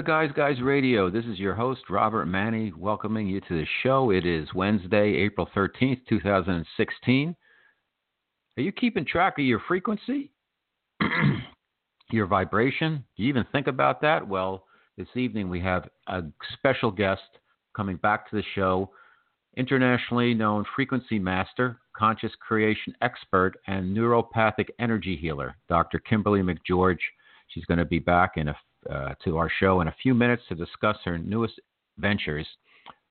to Guys Guys Radio. This is your host, Robert Manni, welcoming you to the show. It is Wednesday, April 13th, 2016. Are you keeping track of your frequency? your vibration? Do you even think about that? Well, this evening we have a special guest coming back to the show, internationally known frequency master, conscious creation expert, and naturopathic energy healer, Dr. Kimberly McGeorge. She's going to be back in a, uh, to our show in a few minutes to discuss her newest ventures,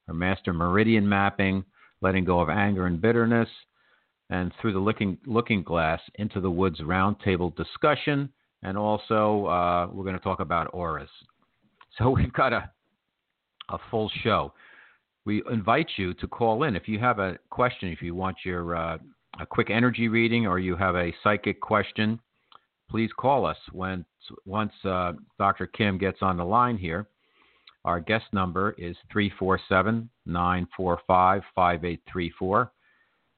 her master meridian mapping, letting go of anger and bitterness, and through the looking, looking glass into the woods roundtable discussion. And also, uh, we're going to talk about auras. So we've got a, a full show. We invite you to call in if you have a question, if you want your uh, a quick energy reading or you have a psychic question. Please call us when once uh, Dr. Kim gets on the line here. Our guest number is 347 945 5834.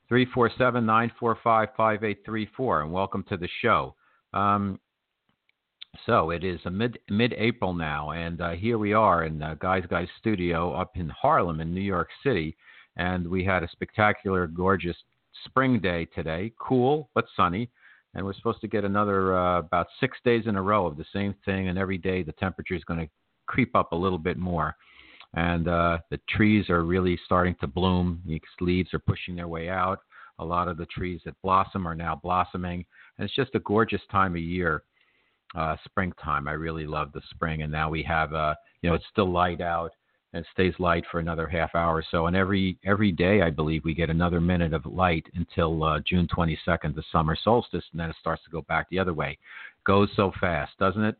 347 945 5834. And welcome to the show. Um, so it is mid mid April now, and uh, here we are in uh, Guys Guys Studio up in Harlem in New York City, and we had a spectacular, gorgeous spring day today, cool but sunny, and we're supposed to get another uh, about six days in a row of the same thing, and every day the temperature is going to creep up a little bit more, and uh, the trees are really starting to bloom. The leaves are pushing their way out. A lot of the trees that blossom are now blossoming, and it's just a gorgeous time of year uh, springtime. I really love the spring, and now we have uh, you know it's still light out and stays light for another half hour or so. And every every day, I believe we get another minute of light until uh, June 22nd, the summer solstice, and then it starts to go back the other way. Goes so fast, doesn't it?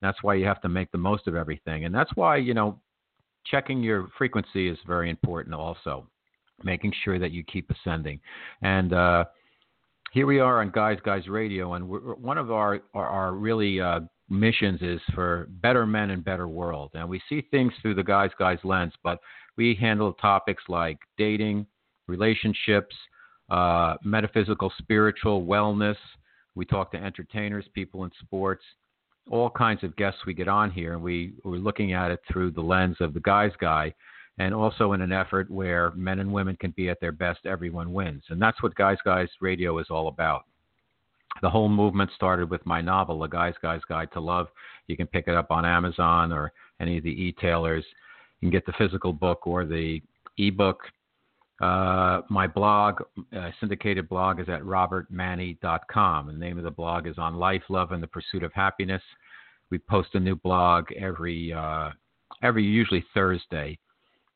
That's why you have to make the most of everything, and that's why you know checking your frequency is very important. Also, making sure that you keep ascending, and uh, here we are on Guys Guys Radio, and one of our our, our really uh, missions is for better men and better world. And we see things through the Guys Guys lens, but we handle topics like dating, relationships, uh, metaphysical, spiritual wellness. We talk to entertainers, people in sports, all kinds of guests we get on here, and we we're looking at it through the lens of the Guys Guy and also in an effort where men and women can be at their best, everyone wins. And that's what Guys Guys Radio is all about. The whole movement started with my novel, The Guys Guys Guide to Love. You can pick it up on Amazon or any of the e-tailers. You can get the physical book or the ebook. Uh, my blog, uh, syndicated blog, is at robertmanni.com. The name of the blog is on life, love, and the pursuit of happiness. We post a new blog every uh, every usually Thursday.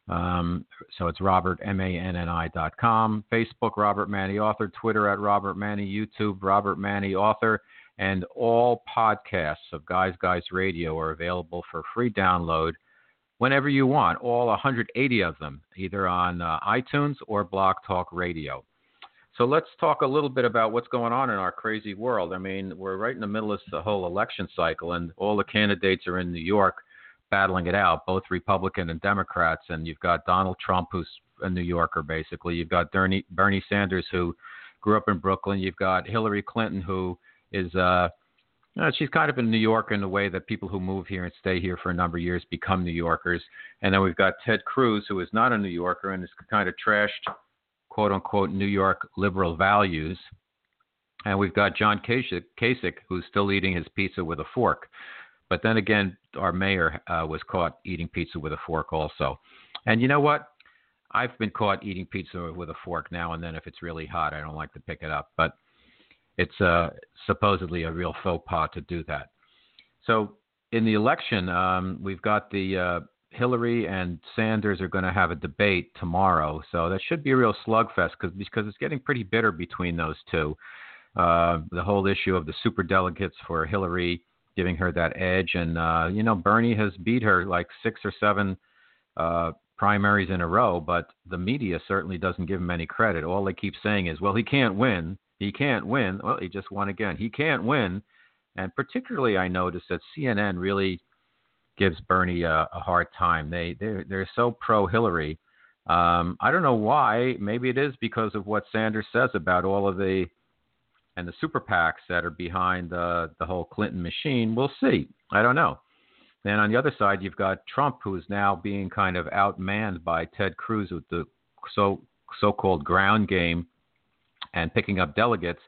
Um, so it's Robert, M-A-N-N-I dot com, Facebook, Robert Manni Author, Twitter at Robert Manni, YouTube, Robert Manni Author, and all podcasts of Guys Guys Radio are available for free download whenever you want, all 180 of them, either on uh, iTunes or Blog Talk Radio. So let's talk a little bit about what's going on in our crazy world. I mean, we're right in the middle of the whole election cycle, and all the candidates are in New York battling it out, both Republican and Democrats. And you've got Donald Trump, who's a New Yorker, basically. You've got Bernie, Bernie Sanders, who grew up in Brooklyn. You've got Hillary Clinton, who is, uh, you know, she's kind of in New York in the way that people who move here and stay here for a number of years become New Yorkers. And then we've got Ted Cruz, who is not a New Yorker and is kind of trashed, quote unquote, New York liberal values. And we've got John Kasich, Kasich, who's still eating his pizza with a fork. But then again, our mayor uh, was caught eating pizza with a fork also. And you know what? I've been caught eating pizza with a fork now and then if it's really hot. I don't like to pick it up, but it's uh, supposedly a real faux pas to do that. So in the election, um, we've got the uh, Hillary and Sanders are going to have a debate tomorrow. So that should be a real slugfest cause, because it's getting pretty bitter between those two. Uh, the whole issue of the super delegates for Hillary giving her that edge. And uh, you know, Bernie has beat her like six or seven uh, primaries in a row, but the media certainly doesn't give him any credit. All they keep saying is, "Well, he can't win. He can't win." Well, he just won again. He can't win. And particularly, I noticed that CNN really gives Bernie a, a hard time. They they're, they're so pro Hillary. Um, I don't know why. Maybe it is because of what Sanders says about all of the and the super PACs that are behind the the whole Clinton machine. We'll see. I don't know. Then on the other side, you've got Trump, who is now being kind of outmanned by Ted Cruz with the so so-called ground game and picking up delegates.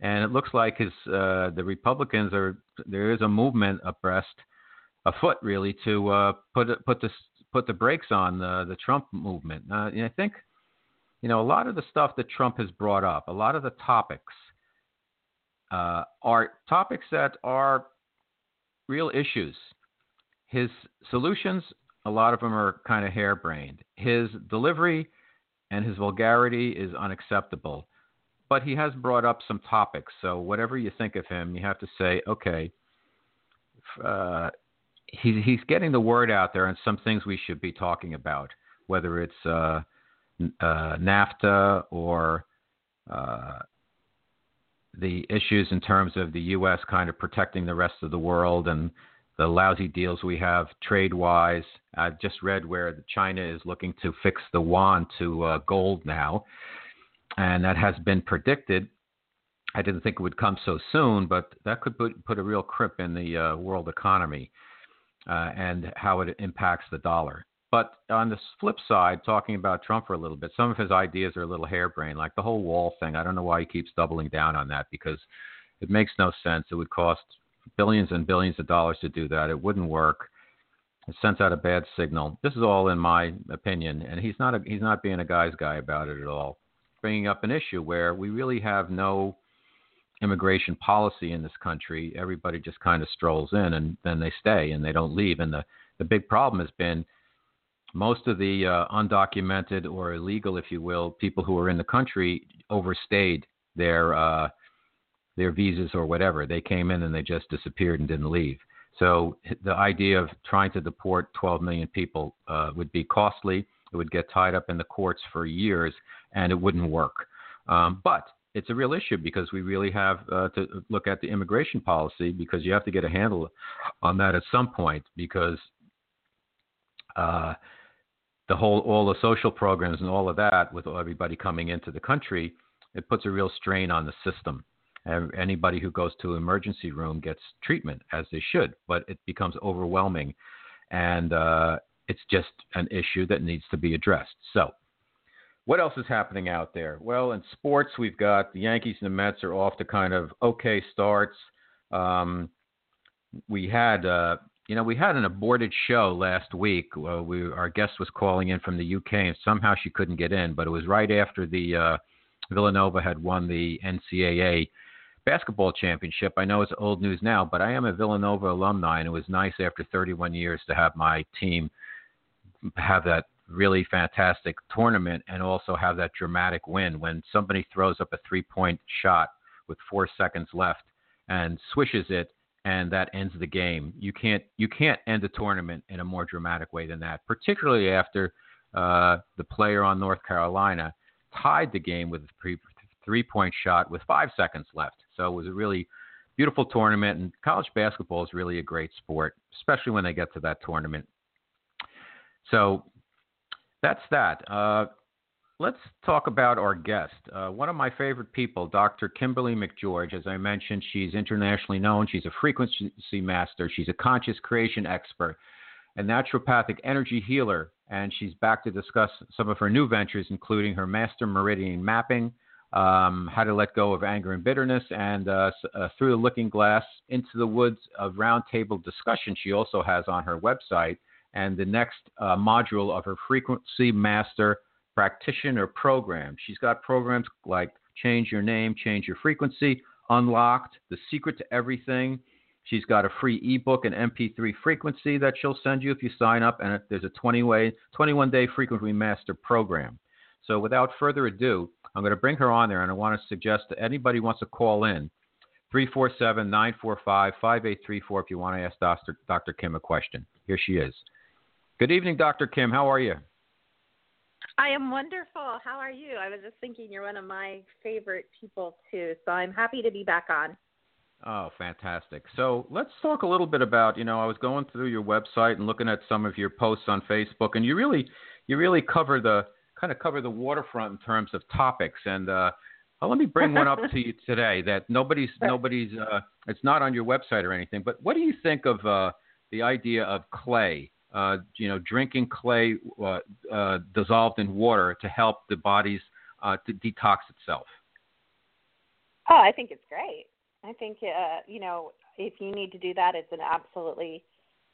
And it looks like his uh, the Republicans are there is a movement abreast afoot really to uh, put put the put the brakes on the the Trump movement. Uh, and I think you know a lot of the stuff that Trump has brought up, a lot of the topics uh, are topics that are real issues. His solutions, a lot of them are kind of harebrained. His delivery and his vulgarity is unacceptable. But he has brought up some topics. So whatever you think of him, you have to say, okay, uh, he's he's getting the word out there on some things we should be talking about, whether it's uh, uh, NAFTA or uh, the issues in terms of the U.S. kind of protecting the rest of the world and the lousy deals we have trade wise. I've just read where China is looking to fix the yuan to uh, gold now, and that has been predicted. I didn't think it would come so soon, but that could put, put a real crimp in the uh, world economy uh, and how it impacts the dollar. But on the flip side, talking about Trump for a little bit, some of his ideas are a little harebrained, like the whole wall thing. I don't know why he keeps doubling down on that because it makes no sense. It would cost billions and billions of dollars to do that. It wouldn't work. It sends out a bad signal. This is all in my opinion, and he's not a, he's not being a guy's guy about it at all. Bringing up an issue where we really have no immigration policy in this country. Everybody just kind of strolls in and then they stay and they don't leave. And the the big problem has been most of the uh, undocumented or illegal, if you will, people who are in the country overstayed their uh, their visas or whatever. They came in and they just disappeared and didn't leave. So the idea of trying to deport 12 million people uh, would be costly. It would get tied up in the courts for years, and it wouldn't work. Um, but it's a real issue because we really have uh, to look at the immigration policy because you have to get a handle on that at some point because uh, the whole all the social programs and all of that with everybody coming into the country, it puts a real strain on the system. And anybody who goes to emergency room gets treatment as they should, but it becomes overwhelming, and uh, it's just an issue that needs to be addressed. So, what else is happening out there? Well, in sports, we've got the Yankees and the Mets are off to kind of okay starts. Um, we had uh, you know, we had an aborted show last week. Uh, we our guest was calling in from the UK, and somehow she couldn't get in. But it was right after the uh, Villanova had won the NCAA basketball championship. I know it's old news now, but I am a Villanova alumni, and it was nice after 31 years to have my team have that really fantastic tournament and also have that dramatic win when somebody throws up a three-point shot with four seconds left and swishes it and that ends the game. You can't you can't end a tournament in a more dramatic way than that, particularly after uh, the player on North Carolina tied the game with a three point shot with five seconds left. So it was a really beautiful tournament, and college basketball is really a great sport, especially when they get to that tournament. So that's that. Uh, let's talk about our guest. Uh, one of my favorite people, Dr. Kimberly McGeorge. As I mentioned, she's internationally known. She's a frequency master. She's a conscious creation expert, a naturopathic energy healer, and she's back to discuss some of her new ventures, including her master meridian mapping, um, how to let go of anger and bitterness, and uh, uh, through the looking glass into the woods of roundtable discussion. She also has on her website, and the next uh, module of her frequency master practitioner program. She's got programs like Change Your Name, Change Your Frequency, Unlocked, The Secret to Everything. She's got a free ebook and MP3 frequency that she'll send you if you sign up, and there's a 20 way, 21 day frequency master program. So without further ado, I'm going to bring her on there, and I want to suggest that anybody who wants to call in 347 945 5834 if you want to ask. Dr. Kim a question. Here she is. Good evening, Dr. Kim. How are you? I am wonderful. How are you? I was just thinking you're one of my favorite people too, so I'm happy to be back on. Oh, fantastic. So let's talk a little bit about, you know, I was going through your website and looking at some of your posts on Facebook and you really you really cover the kind of cover the waterfront in terms of topics and uh well, let me bring one up to you today that nobody's nobody's uh it's not on your website or anything, but what do you think of uh the idea of clay. Uh, you know, drinking clay uh, uh, dissolved in water to help the body's uh, to detox itself. Oh, I think it's great. I think uh, you know if you need to do that, it's an absolutely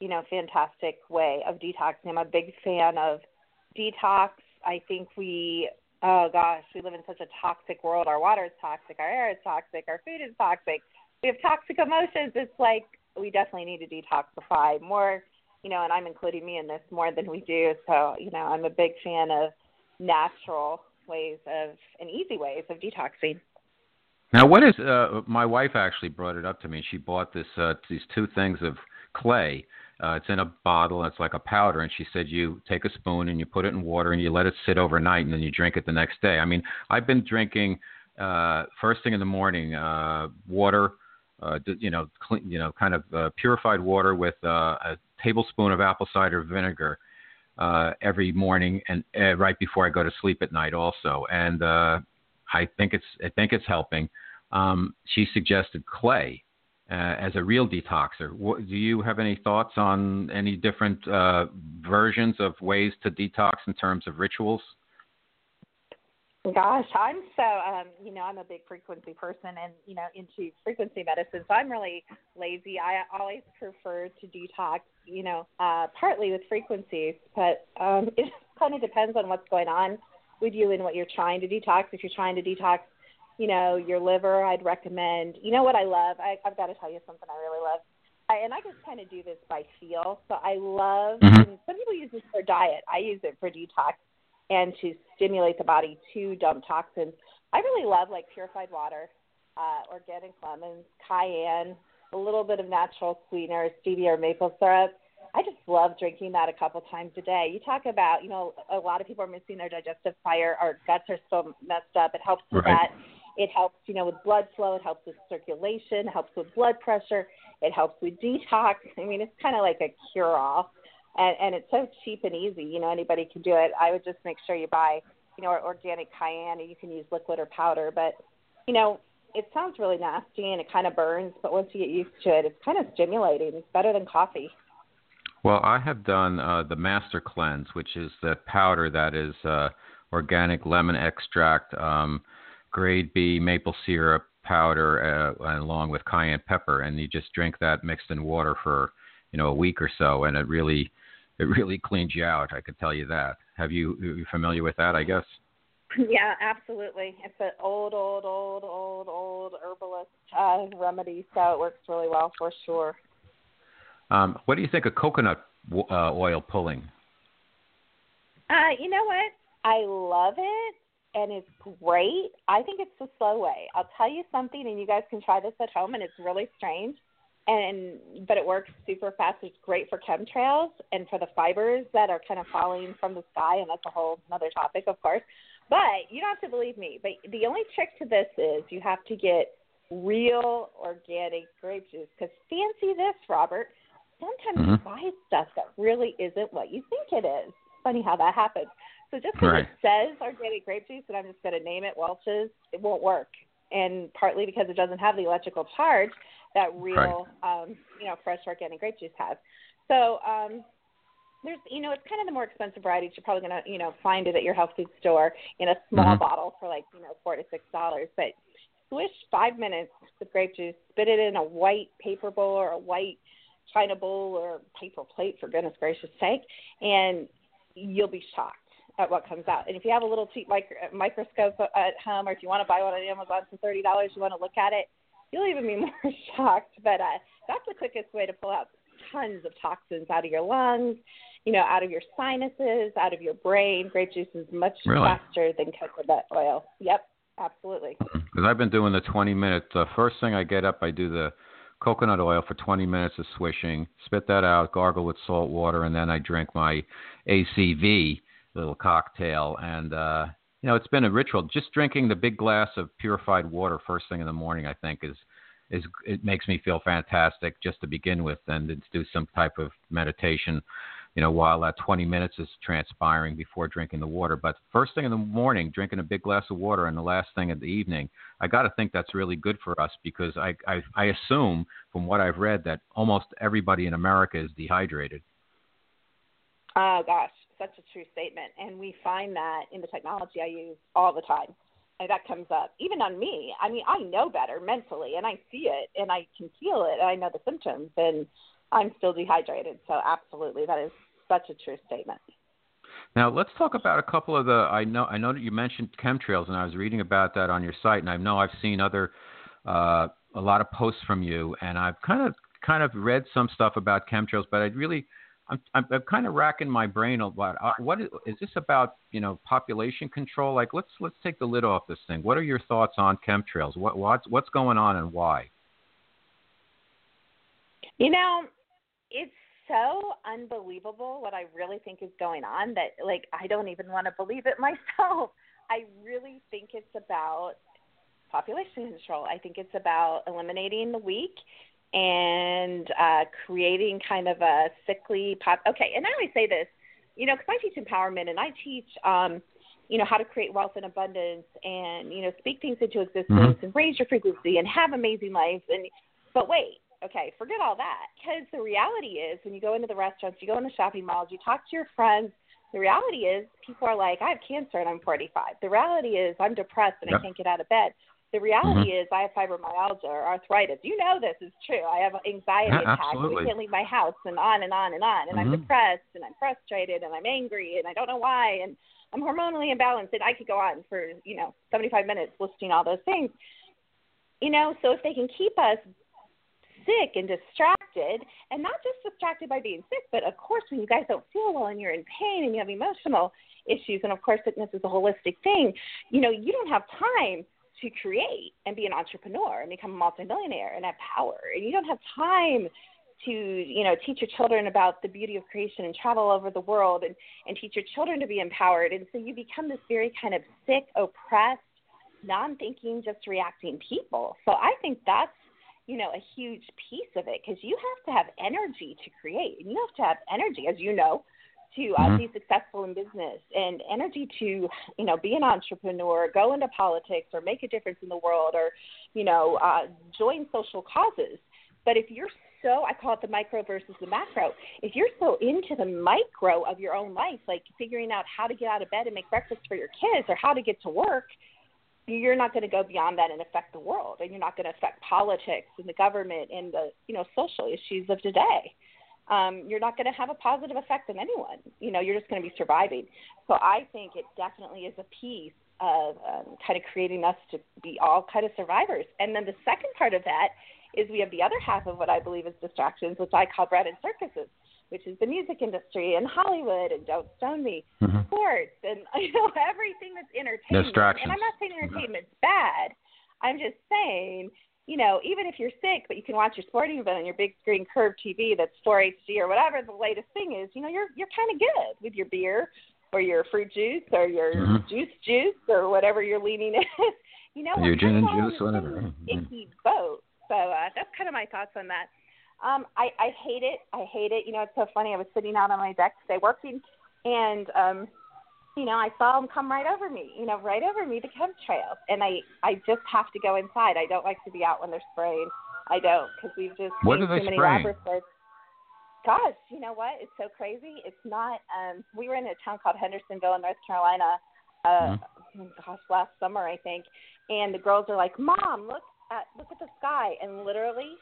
you know fantastic way of detoxing. I'm a big fan of detox. I think we oh gosh, we live in such a toxic world. Our water is toxic, our air is toxic, our food is toxic. We have toxic emotions. It's like we definitely need to detoxify more, you know, and I'm including me in this more than we do. So, you know, I'm a big fan of natural ways of and easy ways of detoxing. Now, what is uh, my wife actually brought it up to me. She bought this uh, these two things of clay uh, it's in a bottle. It's like a powder. And she said you take a spoon and you put it in water and you let it sit overnight and then you drink it the next day. I mean, I've been drinking uh, first thing in the morning uh, water, uh, you know, clean, you know, kind of uh, purified water with uh, a tablespoon of apple cider vinegar uh, every morning and uh, right before I go to sleep at night also. And uh, I think it's I think it's helping. Um, she suggested clay uh, as a real detoxer. What, do you have any thoughts on any different uh, versions of ways to detox in terms of rituals? Gosh, I'm so um, you know I'm a big frequency person and you know into frequency medicine, so I'm really lazy. I always prefer to detox, you know, uh, partly with frequencies, but um, it kind of depends on what's going on with you and what you're trying to detox. If you're trying to detox you know, your liver, I'd recommend. You know what I love? I, I've got to tell you something I really love. I, and I just kind of do this by feel. So I love. Mm-hmm. some people use this for diet. I use it for detox and to stimulate the body to dump toxins. I really love like purified water, uh, organic lemons, cayenne, a little bit of natural sweetener, stevia or maple syrup. I just love drinking that a couple times a day. You talk about, you know, a lot of people are missing their digestive fire. Our guts are so messed up. It helps with right. that. It helps, you know, with blood flow. It helps with circulation. Helps with blood pressure. It helps with detox. I mean, it's kind of like a cure-all, and and it's so cheap and easy. You know, anybody can do it. I would just make sure you buy, you know, organic cayenne. You can use liquid or powder, but you know, it sounds really nasty and it kind of burns, but once you get used to it, it's kind of stimulating. It's better than coffee. Well, I have done uh, the Master Cleanse, which is the powder that is uh, organic lemon extract. Um, grade B maple syrup powder uh, along with cayenne pepper, and you just drink that mixed in water for you know a week or so, and it really it really cleans you out. I could tell you that. Have you are you familiar with that? I guess. Yeah, absolutely. It's an old, old, old, old, old herbalist uh, remedy, so it works really well for sure. Um, what do you think of coconut uh, oil pulling? Uh, you know what? I love it and it's great. I think it's the slow way. I'll tell you something, and you guys can try this at home, and it's really strange, and but it works super fast. It's great for chemtrails and for the fibers that are kind of falling from the sky, and that's a whole another topic, of course. But you don't have to believe me. But the only trick to this is you have to get real organic grape juice. Because fancy this, Robert. Sometimes mm-hmm. you buy stuff that really isn't what you think it is. Funny how that happens. So just because right. it says organic grape juice, and I'm just going to name it Welch's, it won't work. And partly because it doesn't have the electrical charge that real, right. um, you know, fresh organic grape juice has. So um, there's, you know, it's kind of the more expensive varieties. You're probably to, you know, find it at your health food store in a small mm-hmm. bottle for like, you know, four to six dollars. But swish five minutes with grape juice, spit it in a white paper bowl or a white china bowl or paper plate, for goodness gracious sake, and you'll be shocked at what comes out. And if you have a little cheap micro- microscope at home, or if you want to buy one on Amazon for thirty dollars, you want to look at it, you'll even be more shocked. But uh, that's the quickest way to pull out tons of toxins out of your lungs, you know, out of your sinuses, out of your brain. Grape juice is much really? faster than coconut oil. Yep, absolutely. Because I've been doing the 20 minute. The first thing I get up, I do the coconut oil for 20 minutes of swishing, spit that out, gargle with salt water, and then I drink my ACV little cocktail. And, uh, you know, it's been a ritual. Just drinking the big glass of purified water first thing in the morning, I think, is is it makes me feel fantastic just to begin with, and to do some type of meditation, you know, while that 20 minutes is transpiring before drinking the water. But first thing in the morning, drinking a big glass of water, and the last thing in the evening, I got to think that's really good for us because I, I I assume from what I've read that almost everybody in America is dehydrated. Oh gosh, such a true statement, and we find that in the technology I use all the time. And that comes up even on me. I mean, I know better mentally, and I see it, and I can feel it, and I know the symptoms, and I'm still dehydrated. So absolutely, that is such a true statement. Now let's talk about a couple of the. I know I know that you mentioned chemtrails, and I was reading about that on your site, and I know I've seen other uh, a lot of posts from you, and I've kind of kind of read some stuff about chemtrails, but I really I'm, I'm, I'm kind of racking my brain a. Uh, what is, is this about? You know, population control. Like, let's let's take the lid off this thing. What are your thoughts on chemtrails? What what's what's going on and why? You know, it's so unbelievable what I really think is going on that like I don't even want to believe it myself. I really think it's about population control. I think it's about eliminating the weak and uh, creating kind of a sickly pop. Okay, and I always say this, you know, because I teach empowerment and I teach, um, you know, how to create wealth and abundance and you know speak things into existence mm-hmm. and raise your frequency and have amazing lives. And but wait, okay, forget all that. Because the reality is, when you go into the restaurants, you go in the shopping malls, you talk to your friends. The reality is, people are like, I have cancer and I'm 45. The reality is, I'm depressed and I can't get out of bed. The reality mm-hmm. is, I have fibromyalgia or arthritis. You know this is true. I have anxiety yeah, attacks. I can't leave my house, and on and on and on. And mm-hmm. I'm depressed, and I'm frustrated, and I'm angry, and I don't know why, and I'm hormonally imbalanced. And I could go on for you know 75 minutes listing all those things. You know, so if they can keep us sick and distracted, and not just distracted by being sick, but of course, when you guys don't feel well and you're in pain and you have emotional issues, and of course, sickness is a holistic thing, you know, you don't have time to create and be an entrepreneur and become a multimillionaire and have power. And you don't have time to, you know, teach your children about the beauty of creation and travel over the world and, and teach your children to be empowered. And so you become this very kind of sick, oppressed, non thinking, just reacting people. So I think that's you know, a huge piece of it because you have to have energy to create, and you have to have energy, as you know, to uh, mm-hmm. be successful in business, and energy to, you know, be an entrepreneur, go into politics, or make a difference in the world, or, you know, uh, join social causes. But if you're so, I call it the micro versus the macro. If you're so into the micro of your own life, like figuring out how to get out of bed and make breakfast for your kids, or how to get to work, you're not going to go beyond that and affect the world and you're not going to affect politics and the government and the you know social issues of today um, you're not going to have a positive effect on anyone you know you're just going to be surviving so i think it definitely is a piece of um, kind of creating us to be all kind of survivors and then the second part of that is we have the other half of what i believe is distractions which i call bread and circuses which is the music industry and Hollywood and Don't Stone Me, mm-hmm. sports and you know everything that's entertainment. Distractions. And I'm not saying entertainment's mm-hmm. bad. I'm just saying, you know, even if you're sick, but you can watch your sporting event on your big screen curved TV that's 4 HD or whatever the latest thing is, you know, you're you're kind of good with your beer or your fruit juice or your mm-hmm. juice juice or whatever you're leaning in. you know, your gin and juice, whatever. Icky mm-hmm. boat. So uh, that's kind of my thoughts on that. Um, I, I hate it. I hate it. You know, it's so funny. I was sitting out on my deck today working, and um, you know, I saw them come right over me. You know, right over me, the chemtrails, and I, I just have to go inside. I don't like to be out when they're spraying. I don't because we've just what are they too spraying? many Gosh, you know what? It's so crazy. It's not. Um, we were in a town called Hendersonville in North Carolina. Uh, mm-hmm. Gosh, last summer I think, and the girls are like, "Mom, look at look at the sky," and literally,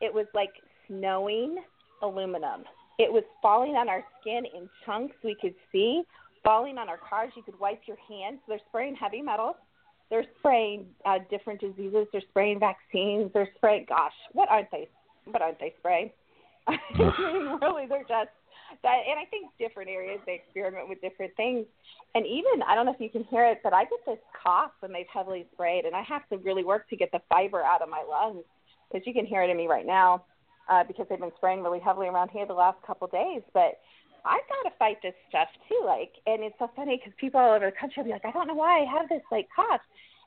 it was like snowing aluminum. It was falling on our skin in chunks we could see, falling on our cars. You could wipe your hands. They're spraying heavy metals. They're spraying uh, different diseases. They're spraying vaccines. They're spraying. Gosh, what aren't they? What aren't they spraying? I mean, really, they're just that. And I think different areas they experiment with different things. And even I don't know if you can hear it, but I get this cough when they've heavily sprayed, and I have to really work to get the fiber out of my lungs because you can hear it in me right now uh, because they've been spraying really heavily around here the last couple of days. But I've got to fight this stuff too. Like, and it's so funny because people all over the country will be like, I don't know why I have this like cough.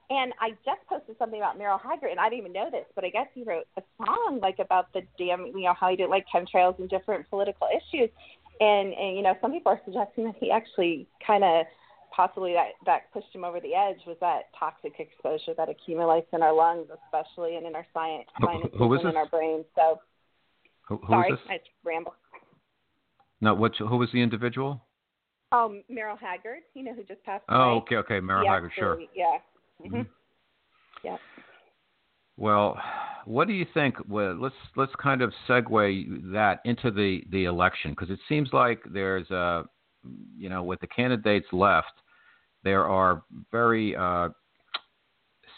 And I just posted something about Merle Haggard, and I didn't even know this, but I guess he wrote a song like about the damn, you know, how he didn't like chemtrails and different political issues. And and you know, some people are suggesting that he actually kind of possibly that that pushed him over the edge was that toxic exposure that accumulates in our lungs, especially and in our science, who, who and in our brains. So, who, who sorry, is this? I ramble. No, what? Who was the individual? Um, Merle Haggard. You know who just passed oh, away. Oh, okay, okay, Merle Haggard. Sure. Yeah. Mm-hmm. Mm-hmm. Yeah. Well, what do you think? Well, let's let's kind of segue that into the the election because it seems like there's a, you know, with the candidates left, there are very uh,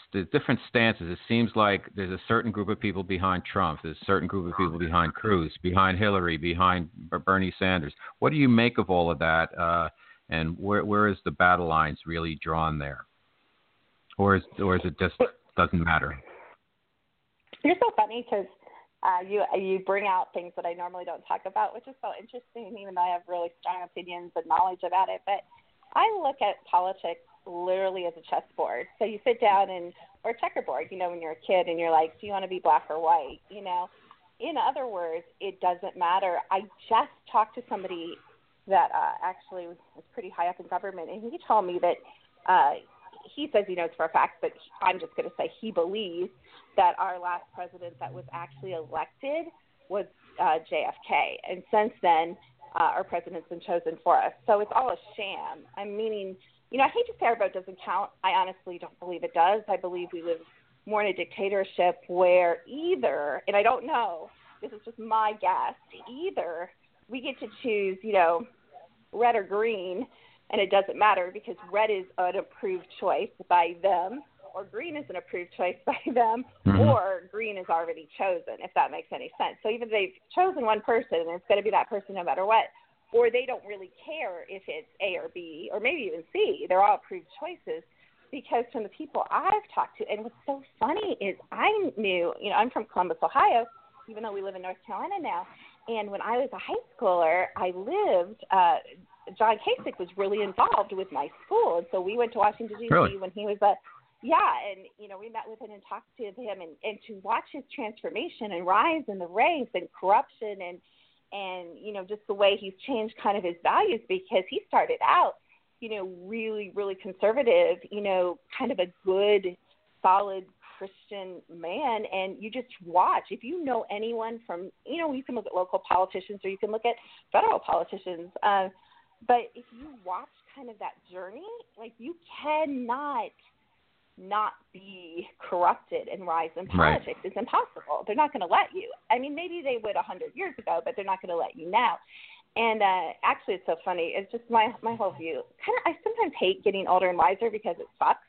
st- different stances. It seems like there's a certain group of people behind Trump, there's a certain group of people behind Cruz, behind Hillary, behind Bernie Sanders. What do you make of all of that? Uh, and where where is the battle lines really drawn there, or is or is it just doesn't matter? You're so funny because uh, you you bring out things that I normally don't talk about, which is so interesting. Even though I have really strong opinions and knowledge about it, but I look at politics literally as a chessboard. So you sit down and or checkerboard, you know, when you're a kid and you're like, do you want to be black or white? You know, in other words, it doesn't matter. I just talked to somebody that uh, actually was, pretty high up in government, and he told me that uh, he says he knows for a fact, but I'm just going to say he believes that our last president that was actually elected was uh, JFK, and since then uh, our president's been chosen for us. So it's all a sham. I'm meaning, you know, I hate to say our vote doesn't count. I honestly don't believe it does. I believe we live more in a dictatorship where either, and I don't know, this is just my guess, either we get to choose, you know, red or green, and it doesn't matter because red is an approved choice by them or green is an approved choice by them, mm-hmm. or green is already chosen, if that makes any sense. So even if they've chosen one person and it's going to be that person no matter what, or they don't really care if it's A or B, or maybe even C. They're all approved choices because from the people I've talked to, and what's so funny is I knew, you know, I'm from Columbus, Ohio, even though we live in North Carolina now. And when I was a high schooler, I lived. Uh, John Kasich was really involved with my school, and so we went to Washington D.C. Really? when he was a yeah, and you know we met with him and talked to him, and and to watch his transformation and rise in the ranks and corruption and and you know just the way he's changed kind of his values because he started out you know really really conservative, you know kind of a good solid Christian man, and you just watch. If you know anyone from, you know, you can look at local politicians or you can look at federal politicians. Uh, but if you watch kind of that journey, like you cannot not be corrupted and rise in politics. Right. It's impossible. They're not going to let you. I mean, maybe they would a hundred years ago, but they're not going to let you now. And uh, actually, it's so funny. It's just my my whole view. Kind of, I sometimes hate getting older and wiser because it sucks.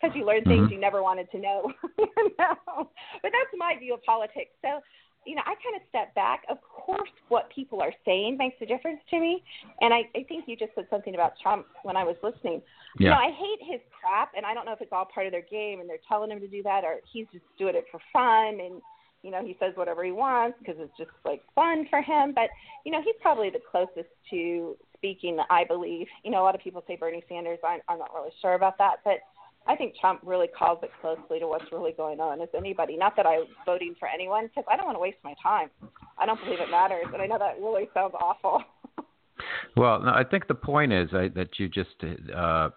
Because you learn things mm-hmm. you never wanted to know. you know? But that's my view of politics. So you know, I kind of step back. Of course, what people are saying makes a difference to me. And I, I think you just said something about Trump when I was listening. Yeah. You know, I hate his crap, and I don't know if it's all part of their game and they're telling him to do that or he's just doing it for fun. And, you know, he says whatever he wants because it's just like fun for him. But, you know, he's probably the closest to speaking, I believe. You know, a lot of people say Bernie Sanders. I'm, I'm not really sure about that. But, I think Trump really calls it closely to what's really going on as anybody. Not that I'm voting for anyone, because I don't want to waste my time. I don't believe it matters, and I know that really sounds awful. well, no, I think the point is uh, that you just uh,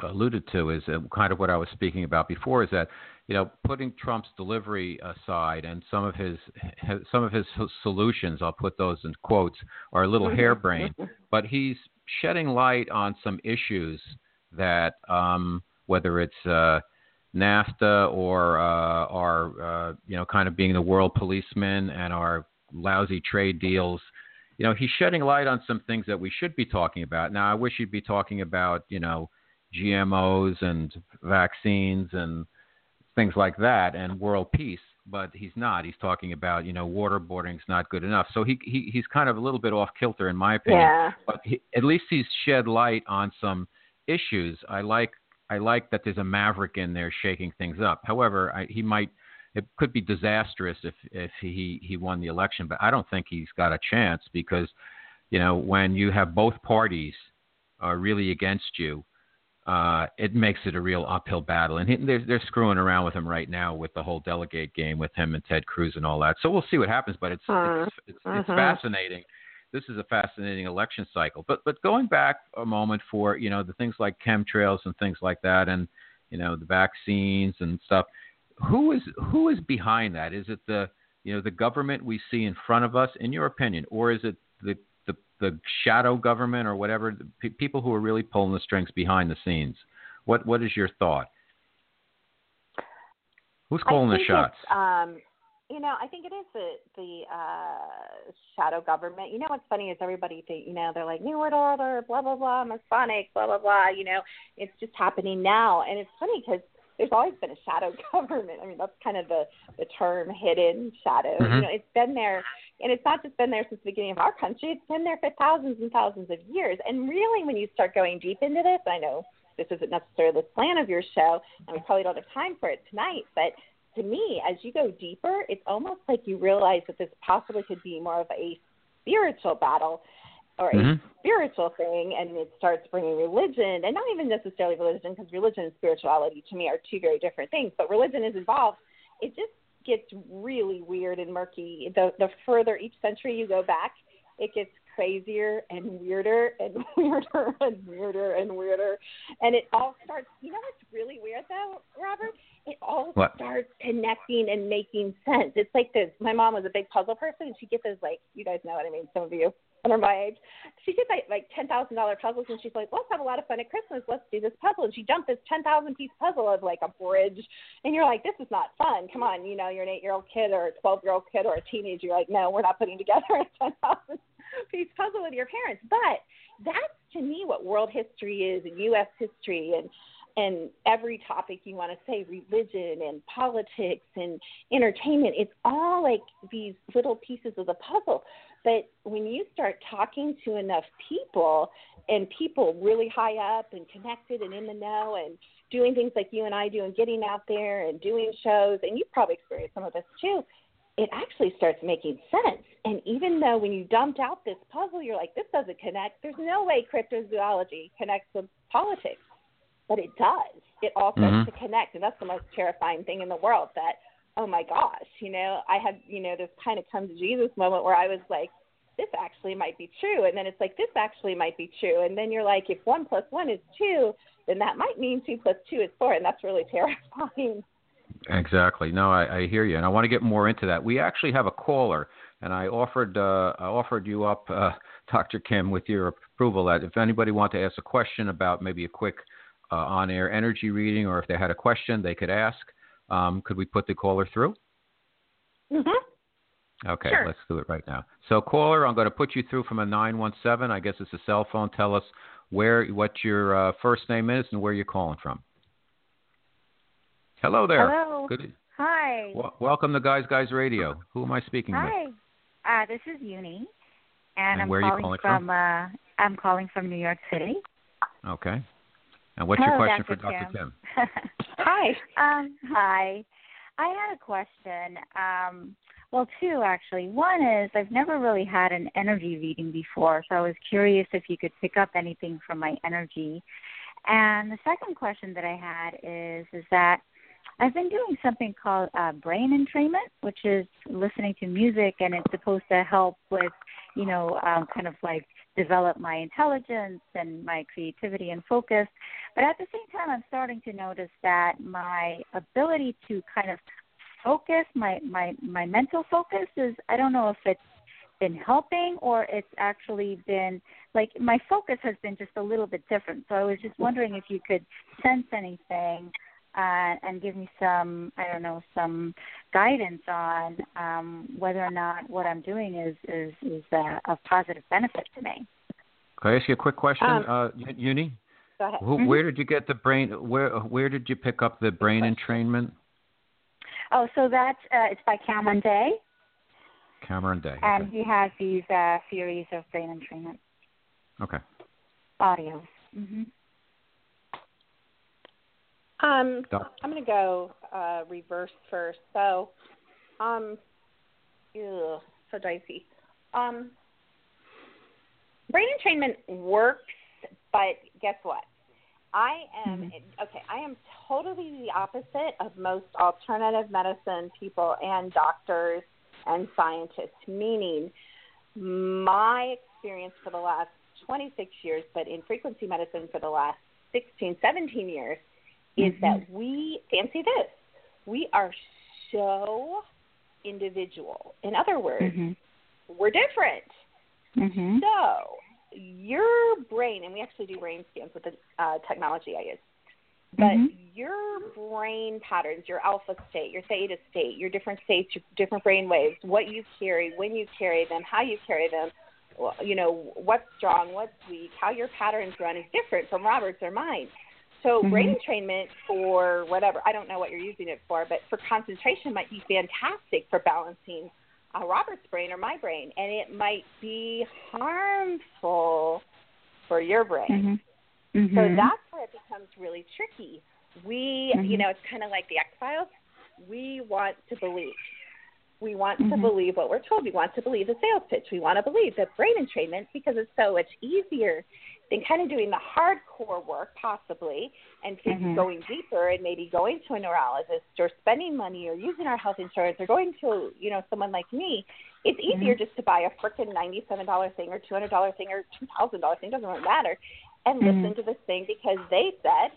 alluded to is uh, kind of what I was speaking about before. Is that you know putting Trump's delivery aside and some of his some of his solutions, I'll put those in quotes, are a little Mm-hmm. harebrained, but he's shedding light on some issues that. Um, whether it's uh, NAFTA or uh, our, uh, you know, kind of being the world policeman and our lousy trade deals. You know, he's shedding light on some things that we should be talking about. Now, I wish he'd be talking about, you know, GMOs and vaccines and things like that and world peace, but he's not. He's talking about, you know, waterboarding's not good enough. So he, he he's kind of a little bit off kilter in my opinion. Yeah. But he, at least he's shed light on some issues. I like I like that there's a maverick in there shaking things up. However, I, he might it could be disastrous if if he he won the election, but I don't think he's got a chance because you know when you have both parties are really against you, uh, it makes it a real uphill battle. And he, they're they're screwing around with him right now with the whole delegate game with him and Ted Cruz and all that. So we'll see what happens. But it's uh, it's, it's, uh-huh. it's fascinating this is a fascinating election cycle. But but going back a moment for you know the things like chemtrails and things like that, and you know the vaccines and stuff. Who is who is behind that? Is it the you know the government we see in front of us, in your opinion, or is it the the, the shadow government or whatever the people who are really pulling the strings behind the scenes? What what is your thought? Who's calling the shots? Um, you know, I think it is the the uh, shadow government. You know what's funny is everybody think you know they're like New World Order, blah blah blah, Masonic, blah blah blah. You know, it's just happening now, and it's funny because there's always been a shadow government. I mean, that's kind of the the term, hidden shadow. Mm-hmm. You know, it's been there, and it's not just been there since the beginning of our country. It's been there for thousands and thousands of years. And really, when you start going deep into this, I know this isn't necessarily the plan of your show, and we probably don't have time for it tonight, but to me, as you go deeper, it's almost like you realize that this possibly could be more of a spiritual battle or a mm-hmm. spiritual thing, and it starts bringing religion, and not even necessarily religion, because religion and spirituality to me are two very different things. But religion is involved. It just gets really weird and murky. The the further each century you go back, it gets crazier and weirder and weirder and weirder and weirder. And it all starts, you know what's really weird though, Robert? It all what? starts connecting and making sense. It's like this my mom was a big puzzle person and she gets those like you guys know what I mean, some of you under my age. She gets like like ten thousand dollar puzzles and she's like, Let's have a lot of fun at Christmas, let's do this puzzle and she dumped this ten thousand piece puzzle of like a bridge and you're like, This is not fun. Come on, you know, you're an eight year old kid or a twelve year old kid or a teenager, you're like, No, we're not putting together a ten thousand piece puzzle with your parents. But that's to me what world history is and US history and and every topic you want to say religion and politics and entertainment it's all like these little pieces of the puzzle but when you start talking to enough people and people really high up and connected and in the know and doing things like you and I do and getting out there and doing shows and you've probably experienced some of this too it actually starts making sense. And even though when you dumped out this puzzle, you're like, this doesn't connect, there's no way cryptozoology connects with politics. But it does. It all starts Mhm. to connect. And that's the most terrifying thing in the world that, oh my gosh, you know, I had, you know, this kind of come to Jesus moment where I was like, this actually might be true. And then it's like, this actually might be true. And then you're like, if one plus one is two, then that might mean two plus two is four. And that's really terrifying. Exactly. No, I, I hear you, and I want to get more into that. We actually have a caller, and I offered uh, I offered you up, uh, Dr. Kim, with your approval that if anybody wanted to ask a question about maybe a quick uh, on-air energy reading, or if they had a question they could ask, um, could we put the caller through? Mm-hmm. Okay, Sure. let's do it right now. So, caller, I'm going to put you through from a 917. I guess it's a cell phone. Tell us where what your uh, first name is and where you're calling from. Hello there. Hello. Good. Hi. W- welcome to Guys Guys Radio. Who am I speaking with? Hi. Uh, this is Uni, and, And I'm where are you calling, calling from. from? Uh, I'm calling from New York City. Okay. And what's Hello, your question Dr. for Dr. Kim. Kim? Hi. um, hi. I had a question. Um, well, two actually. One is I've never really had an energy reading before, so I was curious if you could pick up anything from my energy. And the second question that I had is is that I've been doing something called uh, brain entrainment, which is listening to music, and it's supposed to help with, you know, um, kind of like develop my intelligence and my creativity and focus. But at the same time, I'm starting to notice that my ability to kind of focus, my my my mental focus is I don't know if it's been helping or it's actually been like my focus has been just a little bit different. So I was just wondering if you could sense anything uh, and give me some I don't know some guidance on um, whether or not what I'm doing is is is uh, of positive benefit to me. Can I ask you a quick question, Um, uh, Uni? Go ahead. Who, Mhm. Where did you get the brain? Where Where did you pick up the brain entrainment? Oh, so that's uh, it's by Cameron Day, Cameron Day. and Okay. he has these uh, series of brain entrainment okay. audios. hmm Um, I'm going to go uh, reverse first. So, um, ugh, so dicey. Um, brain entrainment works, but guess what? I am Mhm. okay. I am totally the opposite of most alternative medicine people and doctors and scientists. Meaning, my experience for the last 26 years, but in frequency medicine for the last 16, 17 years, is mm-hmm. that we fancy this. We are so individual. In other words, mm-hmm. we're different. Mm-hmm. So your brain, and we actually do brain scans with the uh, technology I use, but mm-hmm. your brain patterns, your alpha state, your theta state, your different states, your different brain waves, what you carry, when you carry them, how you carry them, you know, what's strong, what's weak, how your patterns run is different from Robert's or mine. So mm-hmm. brain entrainment for whatever, I don't know what you're using it for, but for concentration might be fantastic for balancing uh, Robert's brain or my brain, and it might be harmful for your brain. Mm-hmm. Mm-hmm. So that's where it becomes really tricky. We, mm-hmm. you know, it's kind of like the X Files. We want to believe. We want mm-hmm. to believe what we're told. We want to believe the sales pitch. We want to believe the brain entrainment because it's so much easier than kind of doing the hardcore work possibly and mm-hmm. going deeper and maybe going to a neurologist or spending money or using our health insurance or going to you know someone like me it's easier mm-hmm. just to buy a frickin' ninety seven dollar thing or two hundred dollar thing or two thousand dollar thing doesn't really matter and mm-hmm. listen to this thing because they said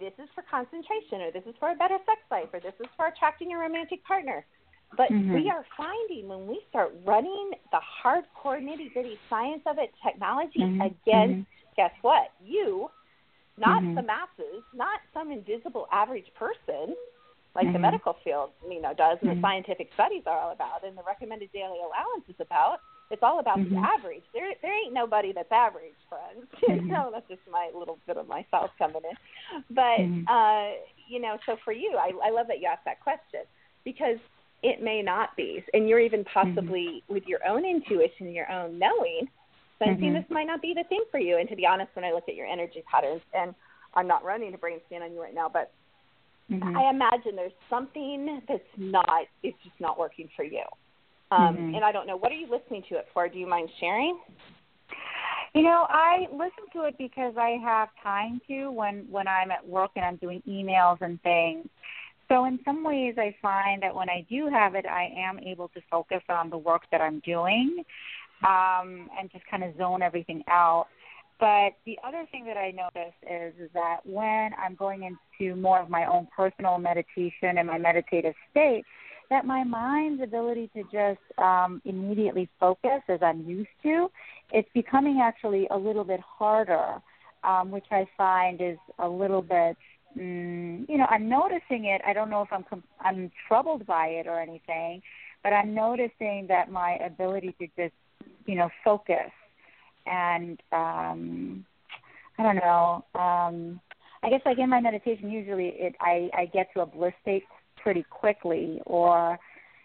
this is for concentration or this is for a better sex life or this is for attracting your romantic partner but mm-hmm. we are finding when we start running the hardcore nitty gritty science of it, technology mm-hmm. against, mm-hmm. guess what? You, not mm-hmm. the masses, not some invisible average person like the Mm-hmm. medical field, you know, does and the Mhm. scientific studies are all about and the recommended daily allowance is about. It's all about the average. There there ain't nobody that's average, friends. you know, that's just my little bit of myself coming in. But uh, you know, so for you, I I love that you asked that question because it may not be. And you're even possibly with your own intuition, your own knowing, sensing Mhm. this might not be the thing for you. And to be honest, when I look at your energy patterns, and I'm not running a brain scan on you right now, but Mhm. I imagine there's something that's not, it's just not working for you. Um, Mhm. And I don't know, what are you listening to it for? Do you mind sharing? You know, I listen to it because I have time to when when I'm at work and I'm doing emails and things. So in some ways, I find that when I do have it, I am able to focus on the work that I'm doing um, and just kind of zone everything out. But the other thing that I notice is, is that when I'm going into more of my own personal meditation and my meditative state, that my mind's ability to just um, immediately focus as I'm used to, it's becoming actually a little bit harder, um, which I find is a little bit mm, you know, I'm noticing it. I don't know if I'm com- I'm troubled by it or anything, but I'm noticing that my ability to just, you know, focus and um I don't know. Um I guess like in my meditation usually it I I get to a bliss state pretty quickly or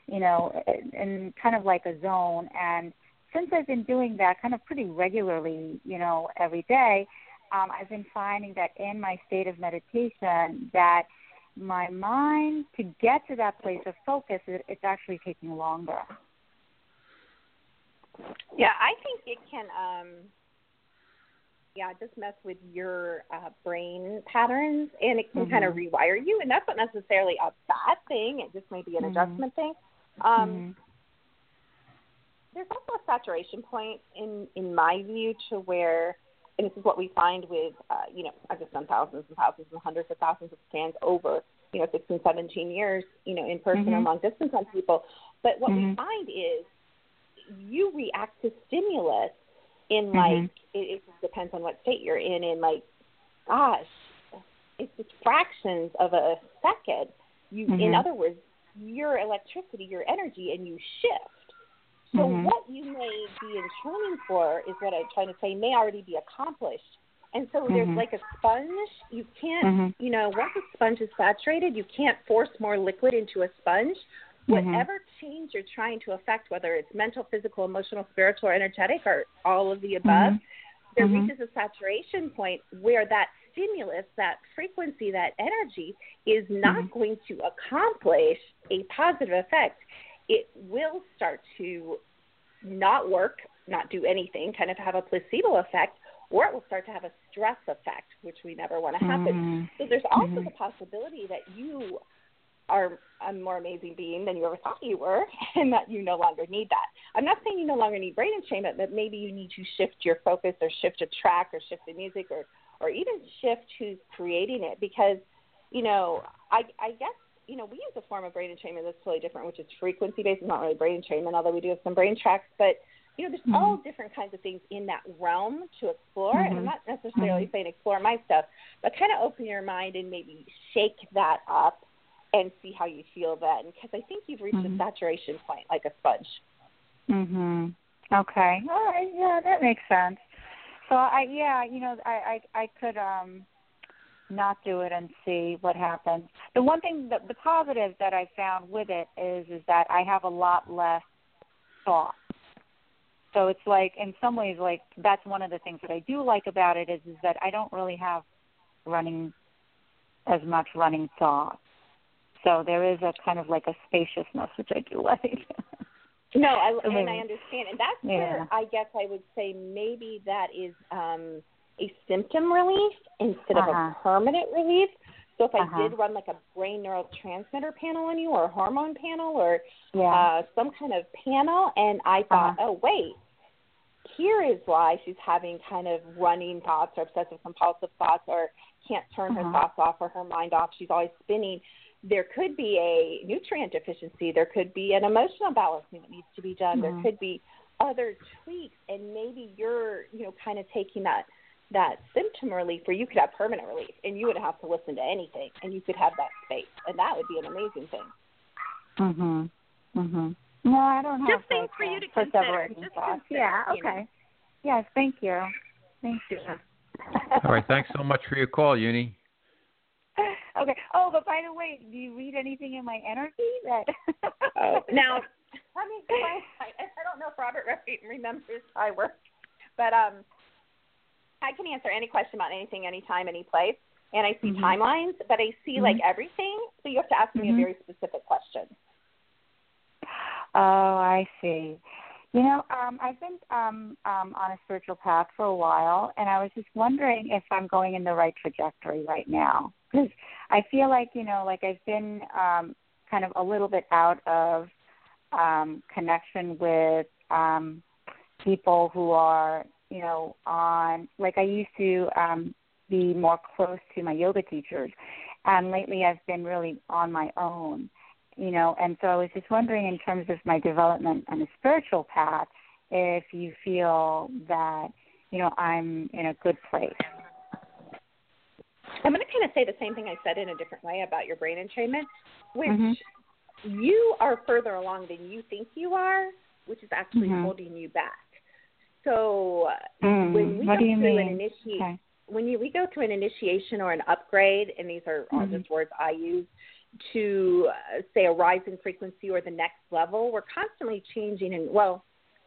you know, in kind of like a zone and since I've been doing that kind of pretty regularly, you know, every day, um, I've been finding that in my state of meditation that my mind to get to that place of focus it, it's actually taking longer yeah i think it can um yeah just mess with your uh, brain patterns and it can mm-hmm. kind of rewire you and that's not necessarily a bad thing it just may be an mm-hmm. adjustment thing um mm-hmm. there's also a saturation point in in my view to where and this is what we find with, uh, you know, I've just done thousands and thousands and hundreds of thousands of scans over, you know, 16, 17 years, you know, in person mm-hmm. or long distance on people. But what mm-hmm. we find is you react to stimulus in mm-hmm. like, it, it just depends on what state you're in, in like, gosh, it's just fractions of a second. You, in Mm-hmm. other words, your electricity, your energy, and you shift. So Mhm. what you may be in training for is what I'm trying to say may already be accomplished. And so there's Mhm. like a sponge. You can't, Mhm. you know, once a sponge is saturated, you can't force more liquid into a sponge. Mhm. Whatever change you're trying to affect, whether it's mental, physical, emotional, spiritual, or energetic, or all of the above, Mhm. there Mhm. reaches a saturation point where that stimulus, that frequency, that energy is not going to accomplish a positive effect. It will start to not work, not do anything, kind of have a placebo effect, or it will start to have a stress effect, which we never want to happen. Mhm. So there's also Mhm. the possibility that you are a more amazing being than you ever thought you were, and that you no longer need that. I'm not saying you no longer need brain entrainment, but maybe you need to shift your focus or shift a track or shift the music or or even shift who's creating it because you know I I guess you know we use a form of brain entrainment that's totally different, which is frequency based. It's not really brain entrainment, although we do have some brain tracks, but you know, there's mm-hmm. all different kinds of things in that realm to explore. Mm-hmm. And I'm not necessarily mm-hmm. saying explore my stuff, but kind of open your mind and maybe shake that up and see how you feel then. Because I think you've reached a mm-hmm. saturation point like a sponge. Mhm. Okay. All right. Yeah, that makes sense. So I yeah, you know, I I I could um not do it and see what happens. The one thing that the positive that I found with it is is that I have a lot less thought so it's like in some ways like that's one of the things that I do like about it is is that I don't really have running as much running thoughts. So there is a kind of like a spaciousness which I do like. no, I so and I understand, and that's yeah. where I guess I would say maybe that is um a symptom relief instead uh-huh. of a uh-huh. permanent relief. So if I uh-huh. did run like a brain neurotransmitter panel on you, or a hormone panel, or yeah. uh, some kind of panel, and I thought, uh-huh. oh wait, here is why she's having kind of running thoughts or obsessive compulsive thoughts or can't turn her uh-huh. thoughts off or her mind off. She's always spinning. There could be a nutrient deficiency. There could be an emotional balancing that needs to be done. There could be other tweaks, and maybe you're, you know, kind of taking that that symptom relief where you could have permanent relief, and you wouldn't have to listen to anything, and you could have that space, and that would be an amazing thing. Mhm. Mhm. No, I don't have just things for you to for consider. Just thoughts. Yeah. Okay. Know. Yes. Thank you. Thank you. All right. Thanks so much for your call, Uni. Okay. Oh, but by the way, do you read anything in my energy that? oh, now I mean, I, I don't know if Robert remembers how I work, but um, I can answer any question about anything, anytime, any place. And I see mm-hmm. timelines, but I see mm-hmm. like everything. So you have to ask me mm-hmm. a very specific question. Oh, I see. You know, um, I've been um, um, on a spiritual path for a while, and I was just wondering if I'm going in the right trajectory right now. Because I feel like, you know, like I've been um, kind of a little bit out of um, connection with um, people who are, you know, on, like I used to um, be more close to my yoga teachers. And lately I've been really on my own you know, and so I was just wondering in terms of my development on a spiritual path, if you feel that, you know, I'm in a good place. I'm going to kind of say the same thing I said in a different way about your brain entrainment, which mm-hmm. you are further along than you think you are, which is actually mm-hmm. holding you back. So mm. when we go through mean? an initiation, okay. when you we go through an initiation or an upgrade, and these are all mm-hmm. just words I use, to uh, say a rising frequency or the next level, we're constantly changing and well,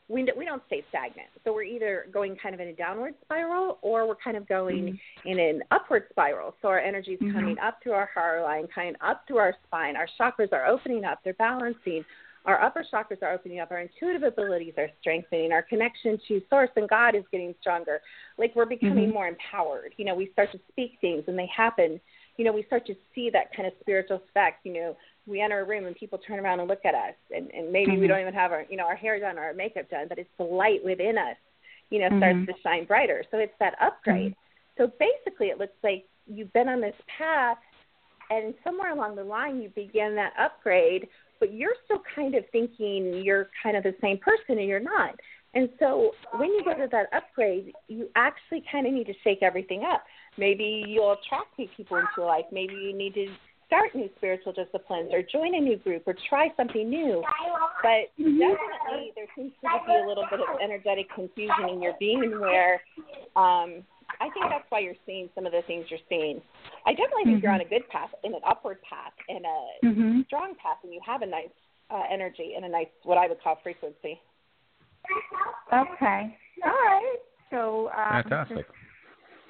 we we don't stay stagnant. So we're either going kind of in a downward spiral or we're kind of going mm-hmm. in an upward spiral. So our energy is mm-hmm. coming up through our heart line, kind of up through our spine. Our chakras are opening up, they're balancing. Our upper chakras are opening up. Our intuitive abilities are strengthening. Our connection to Source and God is getting stronger. Like we're becoming mm-hmm. more empowered. You know, we start to speak things and they happen you know, we start to see that kind of spiritual effect. You know, we enter a room and people turn around and look at us, and, and maybe mm-hmm. we don't even have our, you know, our hair done or our makeup done, but it's the light within us, you know, starts mm-hmm. to shine brighter. So it's that upgrade. Mm-hmm. So basically, it looks like you've been on this path, and somewhere along the line, you begin that upgrade, but you're still kind of thinking you're kind of the same person, and you're not. And so when you go to that upgrade, you actually kind of need to shake everything up. Maybe you'll attract new people into your life. Maybe you need to start new spiritual disciplines or join a new group or try something new. But definitely there seems to be a little bit of energetic confusion in your being where um, I think that's why you're seeing some of the things you're seeing. I definitely think mm-hmm. you're on a good path, in an upward path, and a mm-hmm. strong path, and you have a nice uh, energy and a nice, what I would call frequency. Okay. All right. So um, fantastic.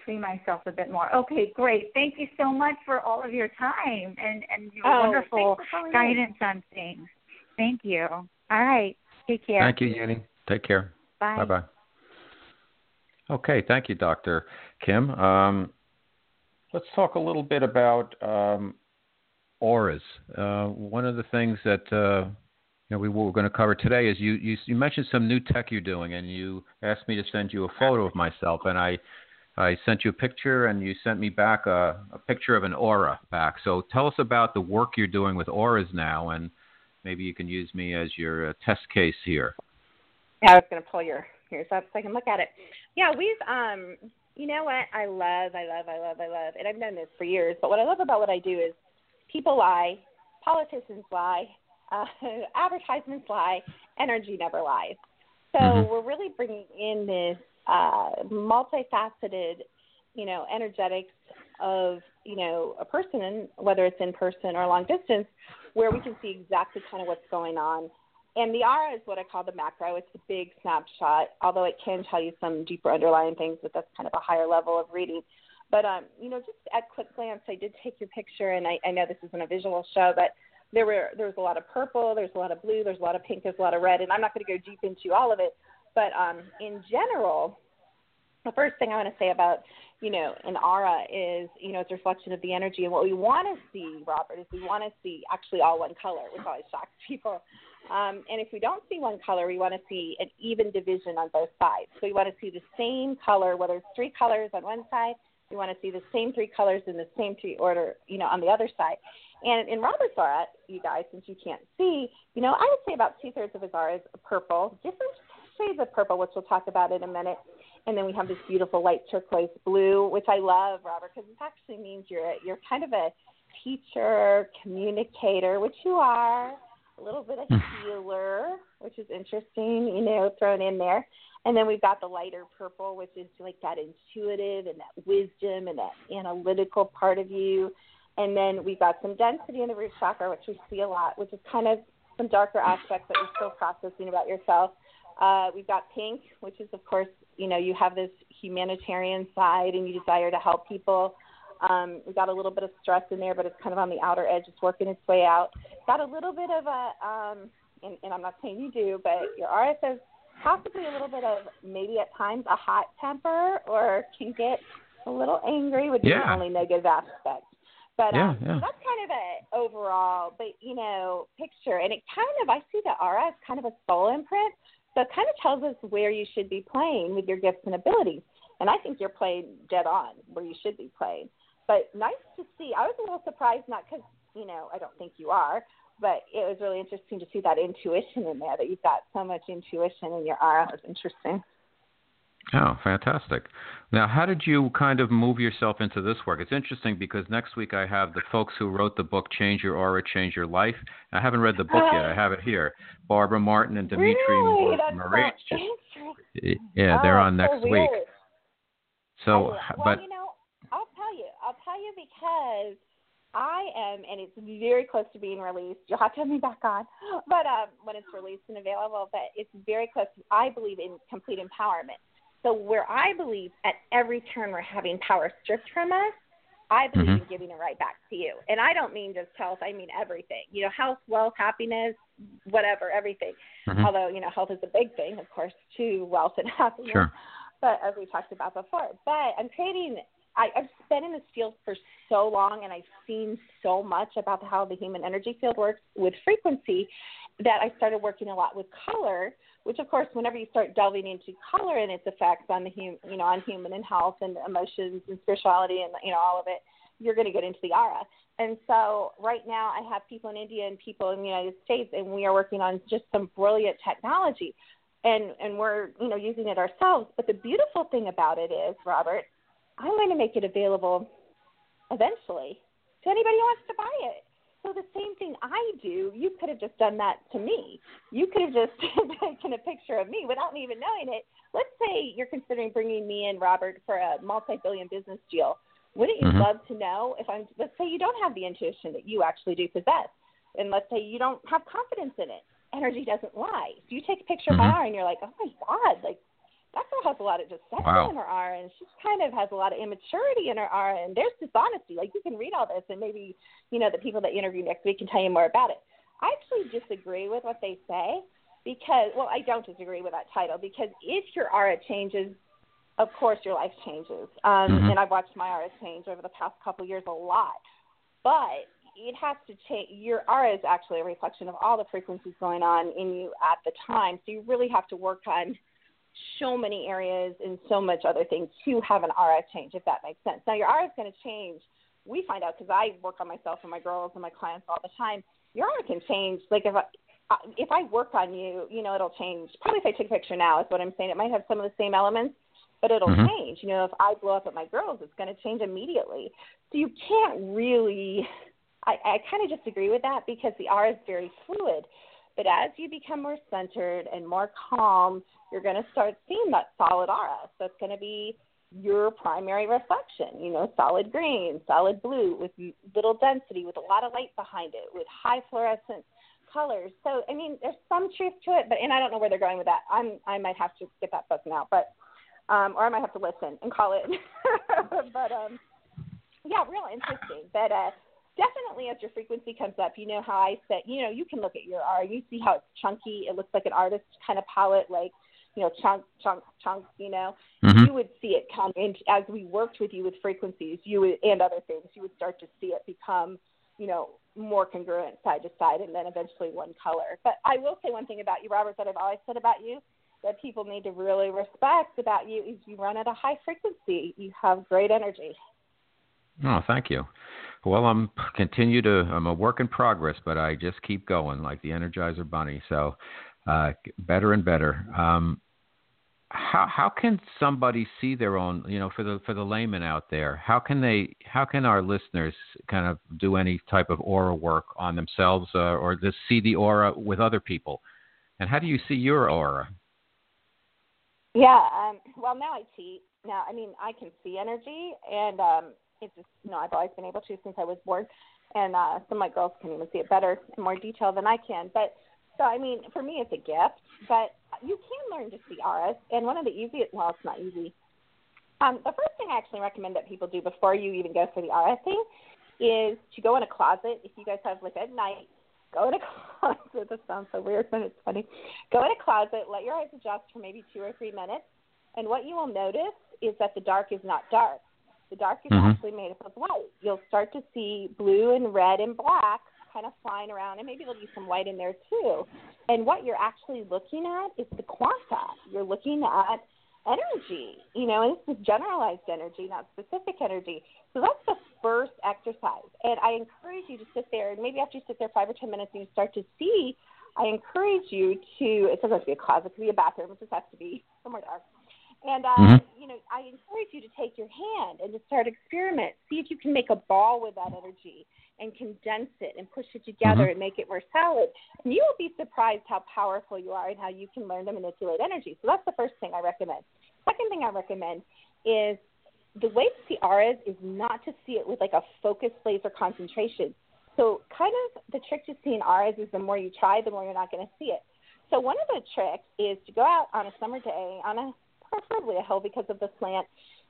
See myself a bit more. Okay, great. Thank you so much for all of your time and and your oh, wonderful guidance in. on things. Thank you. All right. Take care. Thank you, Yenny. Take care. Bye. Bye bye. Okay, thank you, Dr. Kim. Um, let's talk a little bit about um, auras. Uh, one of the things that uh, you know we were going to cover today is you, you you mentioned some new tech you're doing, and you asked me to send you a photo of myself, and I I sent you a picture, and you sent me back a, a picture of an aura back. So tell us about the work you're doing with auras now, and maybe you can use me as your uh, test case here. Yeah, I was going to pull your yours up so I can look at it. Yeah, we've um, you know what I love, I love, I love, I love, and I've done this for years. But what I love about what I do is people lie, politicians lie, uh, advertisements lie, energy never lies. So mm-hmm. we're really bringing in this uh, multifaceted, you know, energetics of you know a person, whether it's in person or long distance, where we can see exactly kind of what's going on. And the aura is what I call the macro. It's the big snapshot, although it can tell you some deeper underlying things, but that's kind of a higher level of reading. But um, you know, just at quick glance, I did take your picture, and I, I know this isn't a visual show, but there were there was a lot of purple, there's a lot of blue, there's a lot of pink, there's a lot of red, and I'm not going to go deep into all of it. But um, in general, the first thing I want to say about you know an aura is you know it's a reflection of the energy, and what we want to see, Robert, is we want to see actually all one color, which always shocks people. Um, and if we don't see one color, we want to see an even division on both sides. So we want to see the same color, whether it's three colors on one side, we want to see the same three colors in the same three order, you know, on the other side. And in Robert's aura, you guys, since you can't see, you know, I would say about two thirds of his aura is purple, different shades of purple, which we'll talk about in a minute. And then we have this beautiful light turquoise blue, which I love, Robert, because it actually means you're a, you're kind of a teacher, communicator, which you are, a little bit of hmm. healer, which is interesting, you know, thrown in there. And then we've got the lighter purple, which is like that intuitive and that wisdom and that analytical part of you. And then we've got some density in the root chakra, which we see a lot, which is kind of some darker aspects that you're still processing about yourself. Uh, we've got pink, which is, of course, you know, you have this humanitarian side and you desire to help people. Um, we've got a little bit of stress in there, but it's kind of on the outer edge. It's working its way out. Got a little bit of a, um, and, and I'm not saying you do, but your RSS possibly a little bit of maybe at times a hot temper or can get a little angry, which yeah. is the only negative aspect. But yeah, um, yeah. that's kind of a overall, but you know, picture, and it kind of I see the aura as kind of a soul imprint, so it kind of tells us where you should be playing with your gifts and abilities. And I think you're playing dead on where you should be playing. But nice to see. I was a little surprised, not because you know I don't think you are, but it was really interesting to see that intuition in there. That you've got so much intuition in your aura. It was interesting. Oh, fantastic. Now, how did you kind of move yourself into this work? It's interesting because next week I have the folks who wrote the book Change Your Aura, Change Your Life. I haven't read the book yet. I have it here. Barbara Martin and Dimitri really? Moraitis. Yeah, they're oh, on next so week. So, well, but you know, I'll tell you. I'll tell you because I am, and it's very close to being released. You'll have to have me back on, but um, when it's released and available. But it's very close. I believe in complete empowerment. So where I believe at every turn we're having power stripped from us, I believe mm-hmm. in giving it right back to you. And I don't mean just health; I mean everything. You know, health, wealth, happiness, whatever, everything. Mm-hmm. Although you know, health is a big thing, of course, to wealth and happiness. Sure. But as we talked about before, but I'm creating I, I've been in this field for so long and I've seen so much about how the human energy field works with frequency that I started working a lot with color, which of course whenever you start delving into color and its effects on the hum, you know, on human and health and emotions and spirituality and you know all of it, you're going to get into the aura. And so right now I have people in India and people in the United States and we are working on just some brilliant technology and and we're you know using it ourselves but the beautiful thing about it is robert I'm going to make it available eventually to anybody who wants to buy it. So the same thing I do, you could have just done that to me. You could have just taken a picture of me without me even knowing it. Let's say you're considering bringing me in, Robert, for a multi-billion business deal. Wouldn't you mm-hmm. love to know if I'm? Let's say you don't have the intuition that you actually do possess, and let's say you don't have confidence in it. Energy doesn't lie. So you take a picture mm-hmm. of my arm and you're like, oh my god, like that girl has a lot of deception wow. in her aura, and she kind of has a lot of immaturity in her aura, and there's dishonesty. Like you can read all this, and maybe you know the people that interview next week can tell you more about it. I actually disagree with what they say because, well, I don't disagree with that title because if your aura changes, of course your life changes. Um, mm-hmm. And I've watched my aura change over the past couple years a lot. But it has to change. Your aura is actually a reflection of all the frequencies going on in you at the time. So you really have to work on so many areas and so much other things to have an aura change, if that makes sense. Now your aura is going to change. We find out because I work on myself and my girls and my clients all the time. Your aura can change. Like if I, if I work on you, you know, it'll change. Probably if I take a picture now is what I'm saying. It might have some of the same elements, but it'll mm-hmm. change. You know, if I blow up at my girls, it's going to change immediately. So you can't really. I, I kind of disagree with that because the aura is very fluid. But as you become more centered and more calm, you're going to start seeing that solid aura. So it's going to be your primary reflection, you know, solid green, solid blue with little density, with a lot of light behind it, with high fluorescent colors. So I mean, there's some truth to it, but and I don't know where they're going with that. I'm I might have to get that book now, but um, or I might have to listen and call it. but um, yeah, real interesting. But uh, definitely, as your frequency comes up, you know how I said, you know, you can look at your aura, you see how it's chunky. It looks like an artist kind of palette, like you know, chunk, chunk, chunk. You know, mm-hmm. you would see it come in as we worked with you with frequencies. You would and other things. You would start to see it become, you know, more congruent side to side and then eventually one color. But I will say one thing about you, Robert, that I've always said about you that people need to really respect about you is you run at a high frequency. You have great energy. Oh, thank you. Well, I'm continue to I'm a work in progress, but I just keep going like the Energizer Bunny. So uh, better and better. Um, how how can somebody see their own you know for the for the layman out there how can they how can our listeners kind of do any type of aura work on themselves uh, or just see the aura with other people and how do you see your aura yeah um well now i cheat now i mean i can see energy and um it's just you know i've always been able to since i was born and uh some of my girls can even see it better in more detail than i can but so I mean, for me, it's a gift, but you can learn to see auras. And one of the easiest, well, it's not easy. Um, the first thing I actually recommend that people do before you even go for the aura thing is to go in a closet. If you guys have like at night, go in a closet. This sounds so weird, but it's funny. Go in a closet, let your eyes adjust for maybe two or three minutes, and what you will notice is that the dark is not dark. The dark is mm-hmm. actually made up of light. You'll start to see blue and red and black kind of flying around, and maybe there'll be some white in there too. And what you're actually looking at is the quanta. You're looking at energy, you know, and this is generalized energy, not specific energy. So that's the first exercise. And I encourage you to sit there, and maybe after you sit there five or 10 minutes and you start to see, I encourage you to, it doesn't have to be a closet, it could be a bathroom, it just has to be somewhere dark. And, uh, mm-hmm. you know, I encourage you to take your hand and to start experiment. See if you can make a ball with that energy and condense it and push it together mm-hmm. and make it more solid. And you will be surprised how powerful you are and how you can learn to manipulate energy. So that's the first thing I recommend. Second thing I recommend is the way to see auras is not to see it with like a focused laser concentration. So kind of the trick to seeing auras is the more you try, the more you're not going to see it. So one of the tricks is to go out on a summer day on a preferably a hill because of the slant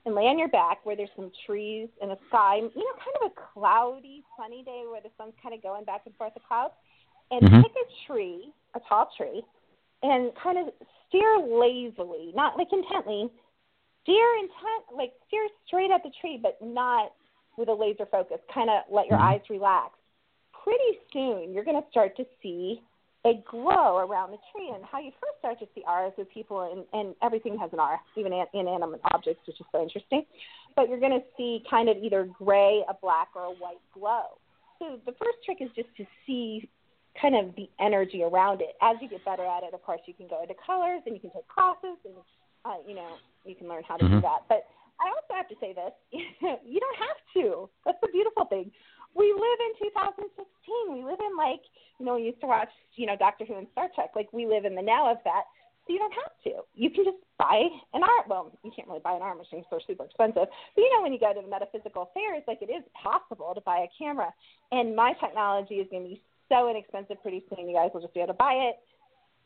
and lay on your back where there's some trees and a sky, you know, kind of a cloudy, sunny day where the sun's kind of going back and forth the clouds, and mm-hmm. pick a tree, a tall tree, and kind of steer lazily, not like intently, steer intent, like steer straight at the tree, but not with a laser focus. Kind of let your mm-hmm. eyes relax. Pretty soon, you're going to start to see a glow around the tree. And how you first start to see auras with people, and, and everything has an aura, even inanimate objects, which is so interesting. But you're going to see kind of either gray, a black, or a white glow. So the first trick is just to see kind of the energy around it. As you get better at it, of course, you can go into colors and you can take classes, and uh, you know you can learn how to mm-hmm. do that. But I also have to say this: you don't have to. That's the beautiful thing we live in 2016. We live in like, you know, we used to watch, you know, Doctor Who and Star Trek. Like we live in the now of that. So you don't have to. You can just buy an art. Well, you can't really buy an art machine, they're super expensive. But you know, when you go to the metaphysical fairs, like it is possible to buy a camera. And my technology is going to be so inexpensive pretty soon. You guys will just be able to buy it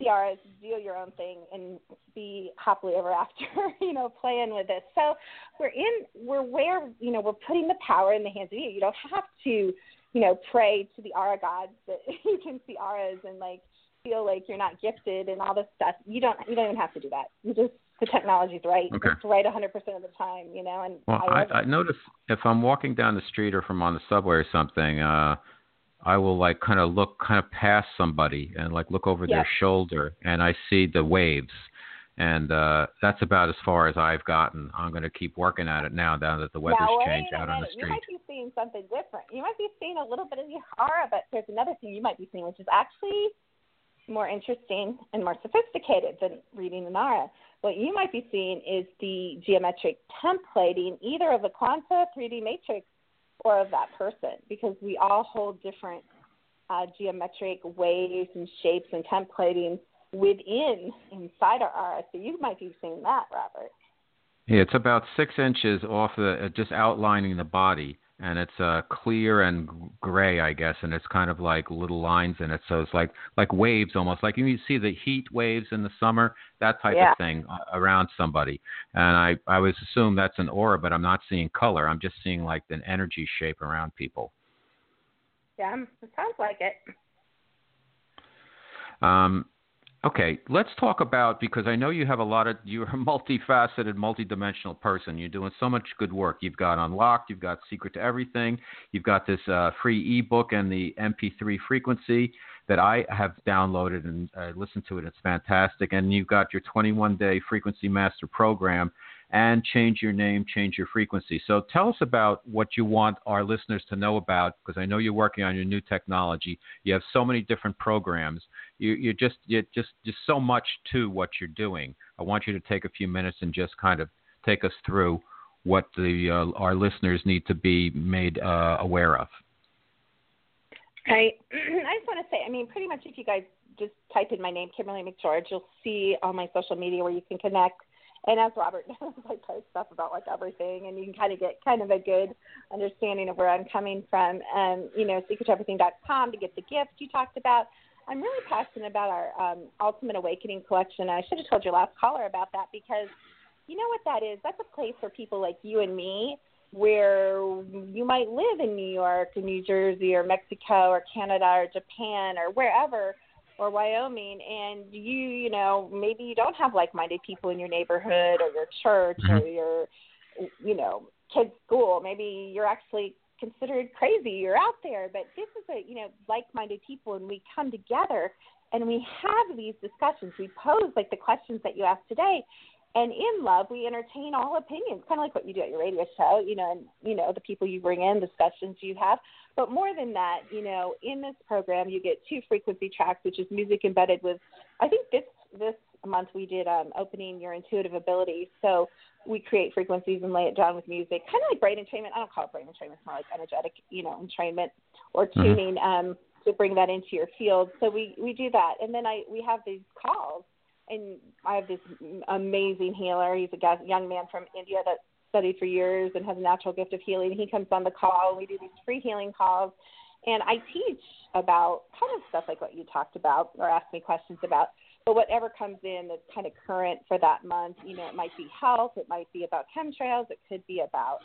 CRs, do your own thing and be happily ever after, you know, playing with this. So we're in, we're where, you know, we're putting the power in the hands of you. You don't have to, you know, pray to the aura gods that you can see auras and like feel like you're not gifted and all this stuff. You don't, you don't even have to do that. You just, the technology's right. Okay. It's right 100% of the time, you know, and well, I, I, I notice if I'm walking down the street or from on the subway or something, uh, I will like kind of look kind of past somebody and like look over Yes. their shoulder and I see the waves. And uh that's about as far as I've gotten. I'm going to keep working at it now now that the weather's now, changed out on the minute. You street. might be seeing something different. You might be seeing a little bit of the aura, but there's another thing you might be seeing, which is actually more interesting and more sophisticated than reading an aura. What you might be seeing is the geometric templating, either of the quanta 3D matrix or of that person, because we all hold different uh, geometric waves and shapes and templating within inside our aura. So you might be seeing that, Robert. Yeah, it's about six inches off the, uh, just outlining the body, and it's uh, clear and gray, I guess, and it's kind of like little lines in it. So it's like like waves, almost like you see the heat waves in the summer, that type Yeah. of thing uh, around somebody. And I I was assume that's an aura, but I'm not seeing color. I'm just seeing like an energy shape around people. Yeah, it sounds like it. Um, okay, let's talk about because I know you have a lot of you're a multifaceted, multidimensional person. You're doing so much good work. You've got Unlocked, you've got Secret to Everything, you've got this uh, free ebook and the MP3 frequency that I have downloaded and uh, listened to it. It's fantastic. And you've got your 21 day frequency master program and change your name, change your frequency. So tell us about what you want our listeners to know about because I know you're working on your new technology. You have so many different programs. You, you're just you're just just so much to what you're doing. I want you to take a few minutes and just kind of take us through what the uh, our listeners need to be made uh, aware of. Right. I just want to say, I mean, pretty much if you guys just type in my name, Kimberly McGeorge, you'll see on my social media where you can connect. And as Robert knows, I post stuff about like everything, and you can kind of get kind of a good understanding of where I'm coming from. Um, you know, secrettoeverything.com to get the gift you talked about. I'm really passionate about our um, Ultimate Awakening collection. I should have told your last caller about that because you know what that is? That's a place for people like you and me where you might live in New York or New Jersey or Mexico or Canada or Japan or wherever or Wyoming and you you know maybe you don't have like-minded people in your neighborhood or your church or mm-hmm. your you know kids school. Maybe you're actually considered crazy you're out there but this is a you know like-minded people and we come together and we have these discussions. We pose like the questions that you asked today and in love we entertain all opinions kind of like what you do at your radio show you know and you know the people you bring in discussions you have. But more than that you know in this program you get two frequency tracks which is music embedded with i think this this month we did um opening your intuitive abilities so we create frequencies and lay it down with music kind of like brain entrainment. I don't call it brain entrainment it's more like energetic you know entrainment or Mhm. tuning um to bring that into your field. So we we do that. And then i we have these calls and I have this amazing healer. He's a young man from India that studied for years and has a natural gift of healing. He comes on the call. We do these free healing calls, and I teach about kind of stuff like what you talked about or ask me questions about. But whatever comes in that's kind of current for that month, you know, it might be health, it might be about chemtrails, it could be about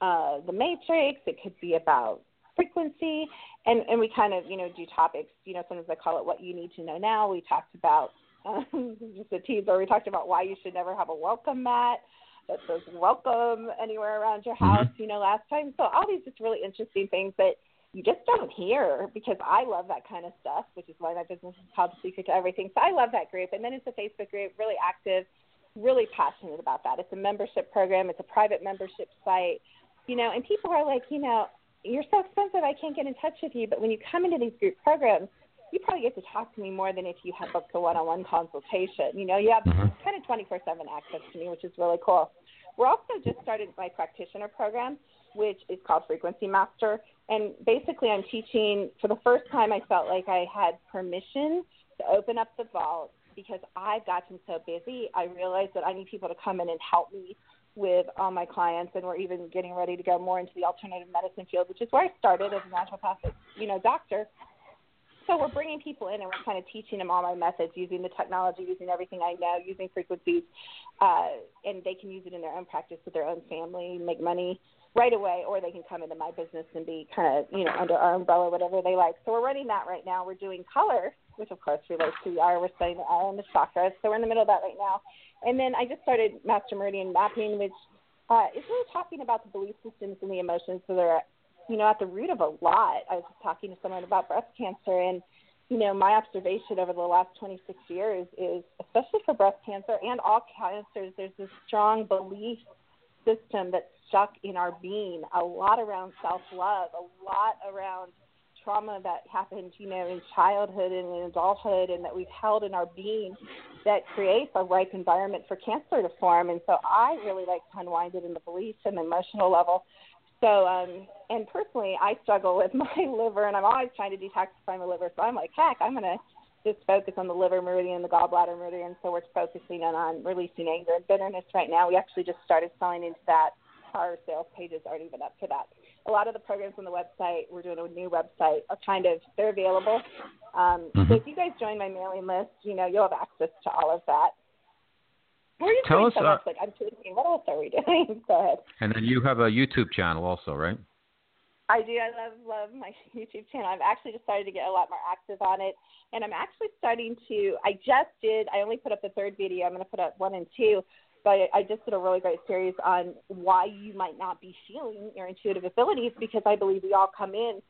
uh, the matrix, it could be about frequency, and and we kind of you know do topics. You know, sometimes I call it what you need to know now. We talked about um, just a teaser. We talked about why you should never have a welcome mat that says welcome anywhere around your house, you know, last time. So all these just really interesting things that you just don't hear because I love that kind of stuff, which is why my business is called Secret to Everything. So I love that group. And then it's a Facebook group, really active, really passionate about that. It's a membership program, it's a private membership site, you know, and people are like, you know, you're so expensive, I can't get in touch with you. But when you come into these group programs, you probably get to talk to me more than if you had booked a one-on-one consultation. You know, you have Mhm. kind of 24/7 access to me, which is really cool. We're also just started my practitioner program, which is called Frequency Master, and basically I'm teaching. For the first time, I felt like I had permission to open up the vault because I've gotten so busy. I realized that I need people to come in and help me with all my clients, and we're even getting ready to go more into the alternative medicine field, which is where I started as a naturopathic, you know, doctor so we're bringing people in and we're kind of teaching them all my methods using the technology using everything i know using frequencies uh, and they can use it in their own practice with their own family make money right away or they can come into my business and be kind of you know under our umbrella whatever they like. So we're running that right now. We're doing color which of course relates to the aura we're studying the aura and the chakras so we're in the middle of that right now. And then i just started master meridian mapping which uh, is really talking about the belief systems and the emotions that are you know, at the root of a lot. I was just talking to someone about breast cancer, and you know, my observation over the last 26 years is, especially for breast cancer and all cancers, there's this strong belief system that's stuck in our being. A lot around self-love, a lot around trauma that happened, you know, in childhood and in adulthood, and that we've held in our being that creates a ripe environment for cancer to form. And so I really like to unwind it in the beliefs and the emotional level so, um, and personally, I struggle with my liver, and I'm always trying to detoxify my liver. So I'm like, heck, I'm gonna just focus on the liver meridian, the gallbladder meridian. So we're focusing on, on releasing anger and bitterness right now. We actually just started selling into that. Our sales pages aren't even up to that. A lot of the programs on the website, we're doing a new website, are kind of they're available. Um, mm-hmm. So if you guys join my mailing list, you know you'll have access to all of that. Tell us. So uh, like I'm tweeting. What else are we doing? Go ahead. And then you have a YouTube channel also, right? I do. I love love my YouTube channel. I've actually decided to get a lot more active on it, and I'm actually starting to. I just did. I only put up the third video. I'm going to put up one and two, but I just did a really great series on why you might not be feeling your intuitive abilities because I believe we all come in.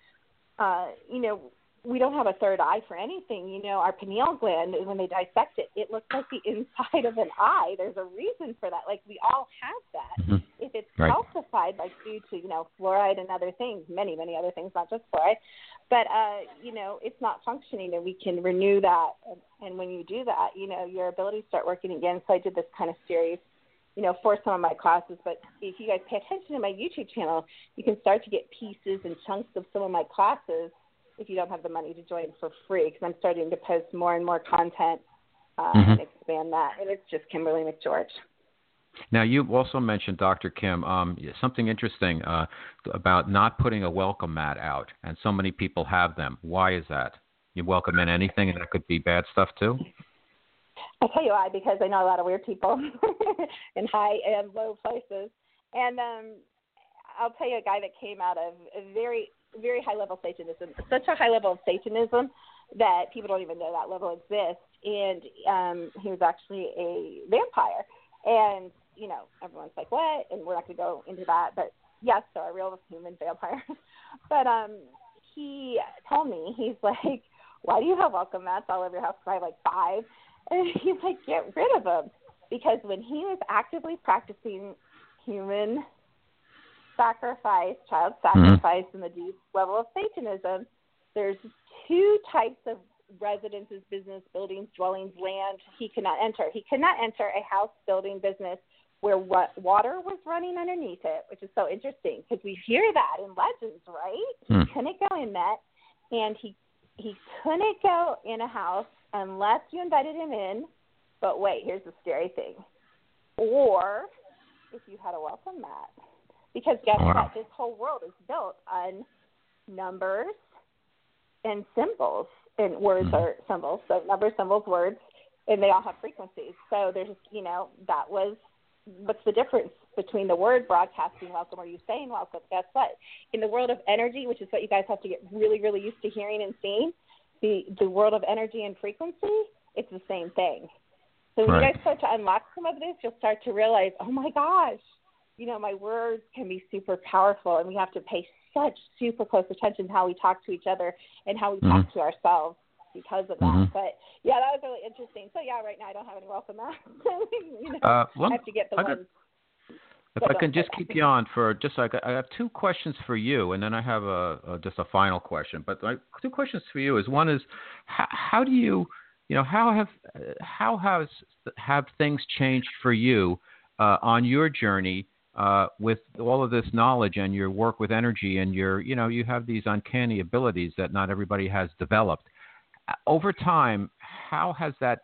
Uh, you know, we don't have a third eye for anything. You know, our pineal gland, when they dissect it, it looks like the inside of an eye. There's a reason for that. Like we all have that. Mm-hmm. If it's right. calcified, like due to you know fluoride and other things, many many other things, not just fluoride, but uh, you know it's not functioning, and we can renew that. And, and when you do that, you know your abilities start working again. So I did this kind of series you know, for some of my classes. But if you guys pay attention to my YouTube channel, you can start to get pieces and chunks of some of my classes if you don't have the money to join for free because I'm starting to post more and more content uh, mm-hmm. and expand that. And it's just Kimberly McGeorge. Now, you also mentioned, Dr. Kim, um, something interesting uh, about not putting a welcome mat out, and so many people have them. Why is that? You welcome in anything, and that could be bad stuff too. I'll tell you why, because I know a lot of weird people in high and low places, and um, I'll tell you a guy that came out of a very very high level Satanism, such a high level of Satanism that people don't even know that level exists. And um, he was actually a vampire. And, you know, everyone's like, what? And we're not going to go into that. But yes, so a real human vampire. but um, he told me, he's like, why do you have welcome mats all over your house? Cause I have like five. And he's like, get rid of them. Because when he was actively practicing human sacrifice, child mm-hmm. sacrifice, mm-hmm. and the deep level of Satanism, there's two types of residences, business, buildings, dwellings, land he cannot enter. He cannot enter a house, building, business where what water was running underneath it, which is so interesting because we hear that in legends, right? Hmm. He couldn't go in that, and he he couldn't go in a house unless you invited him in. But wait, here's the scary thing: or if you had a welcome mat. Because guess wow. what? This whole world is built on numbers and symbols. And words mm-hmm. are symbols. So numbers, symbols, words, and they all have frequencies. So there's, you know, that was what's the difference between the word broadcasting welcome or you saying welcome? Guess what? In the world of energy, which is what you guys have to get really, really used to hearing and seeing, the the world of energy and frequency, it's the same thing. So when right. you guys start to unlock some of this, you'll start to realize, oh my gosh, you know, my words can be super powerful, and we have to pay such super close attention to how we talk to each other and how we mm-hmm. talk to ourselves because of that. Mm-hmm. But yeah, that was really interesting. So yeah, right now I don't have any welcome mats. you know, uh, well, I have to get the I ones. if I can just keep you on for just like I have two questions for you, and then I have a, a just a final question. But my two questions for you is one is how, how do you you know how have how has have things changed for you uh, on your journey uh, with all of this knowledge and your work with energy and your, you know, you have these uncanny abilities that not everybody has developed. Uh, over time, how has that,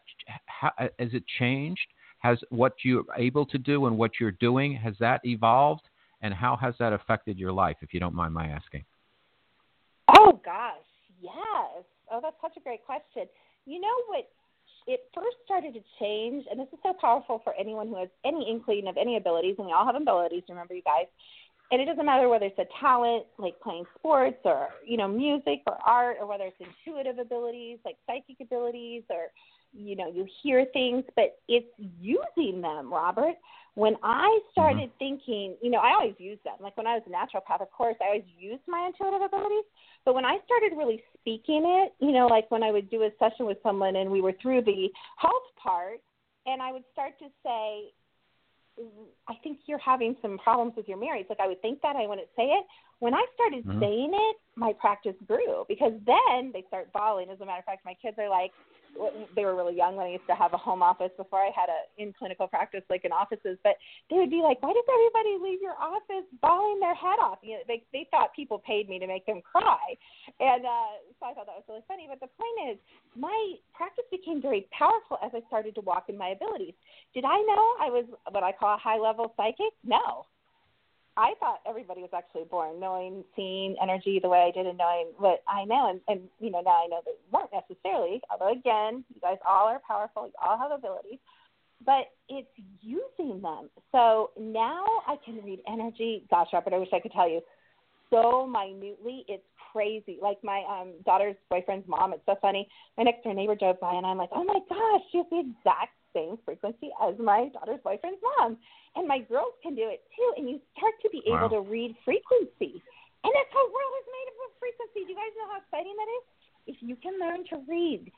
how, uh, has it changed? Has what you're able to do and what you're doing, has that evolved? And how has that affected your life, if you don't mind my asking? Oh, gosh, yes. Oh, that's such a great question. You know what it first started to change, and this is so powerful for anyone who has any inkling of any abilities, and we all have abilities, remember, you guys. And it doesn't matter whether it's a talent like playing sports or you know music or art, or whether it's intuitive abilities like psychic abilities or you know, you hear things, but it's using them, Robert. When I started mm-hmm. thinking, you know, I always used them. Like when I was a naturopath, of course, I always used my intuitive abilities. But when I started really speaking it, you know, like when I would do a session with someone and we were through the health part, and I would start to say, I think you're having some problems with your marriage. Like I would think that I wouldn't say it. When I started mm-hmm. saying it, my practice grew because then they start bawling. As a matter of fact, my kids are like, they were really young when I used to have a home office before I had a in clinical practice like in offices. But they would be like, "Why does everybody leave your office bawling their head off?" You know, they they thought people paid me to make them cry, and uh, so I thought that was really funny. But the point is, my practice became very powerful as I started to walk in my abilities. Did I know I was what I call a high level psychic? No. I thought everybody was actually born knowing, seeing energy the way I did and knowing what I know. And, and you know, now I know they weren't necessarily, although again, you guys all are powerful, you all have abilities, but it's using them. So now I can read energy. Gosh, Robert, I wish I could tell you so minutely. It's crazy. Like my um daughter's boyfriend's mom, it's so funny. My next door neighbor drove by and I'm like, oh my gosh, she has the exact same frequency as my daughter's boyfriend's mom. And my girls can do it too. And you start to be wow. able to read frequency. And that's how the world is made up of frequency. Do you guys know how exciting that is? If you can learn to read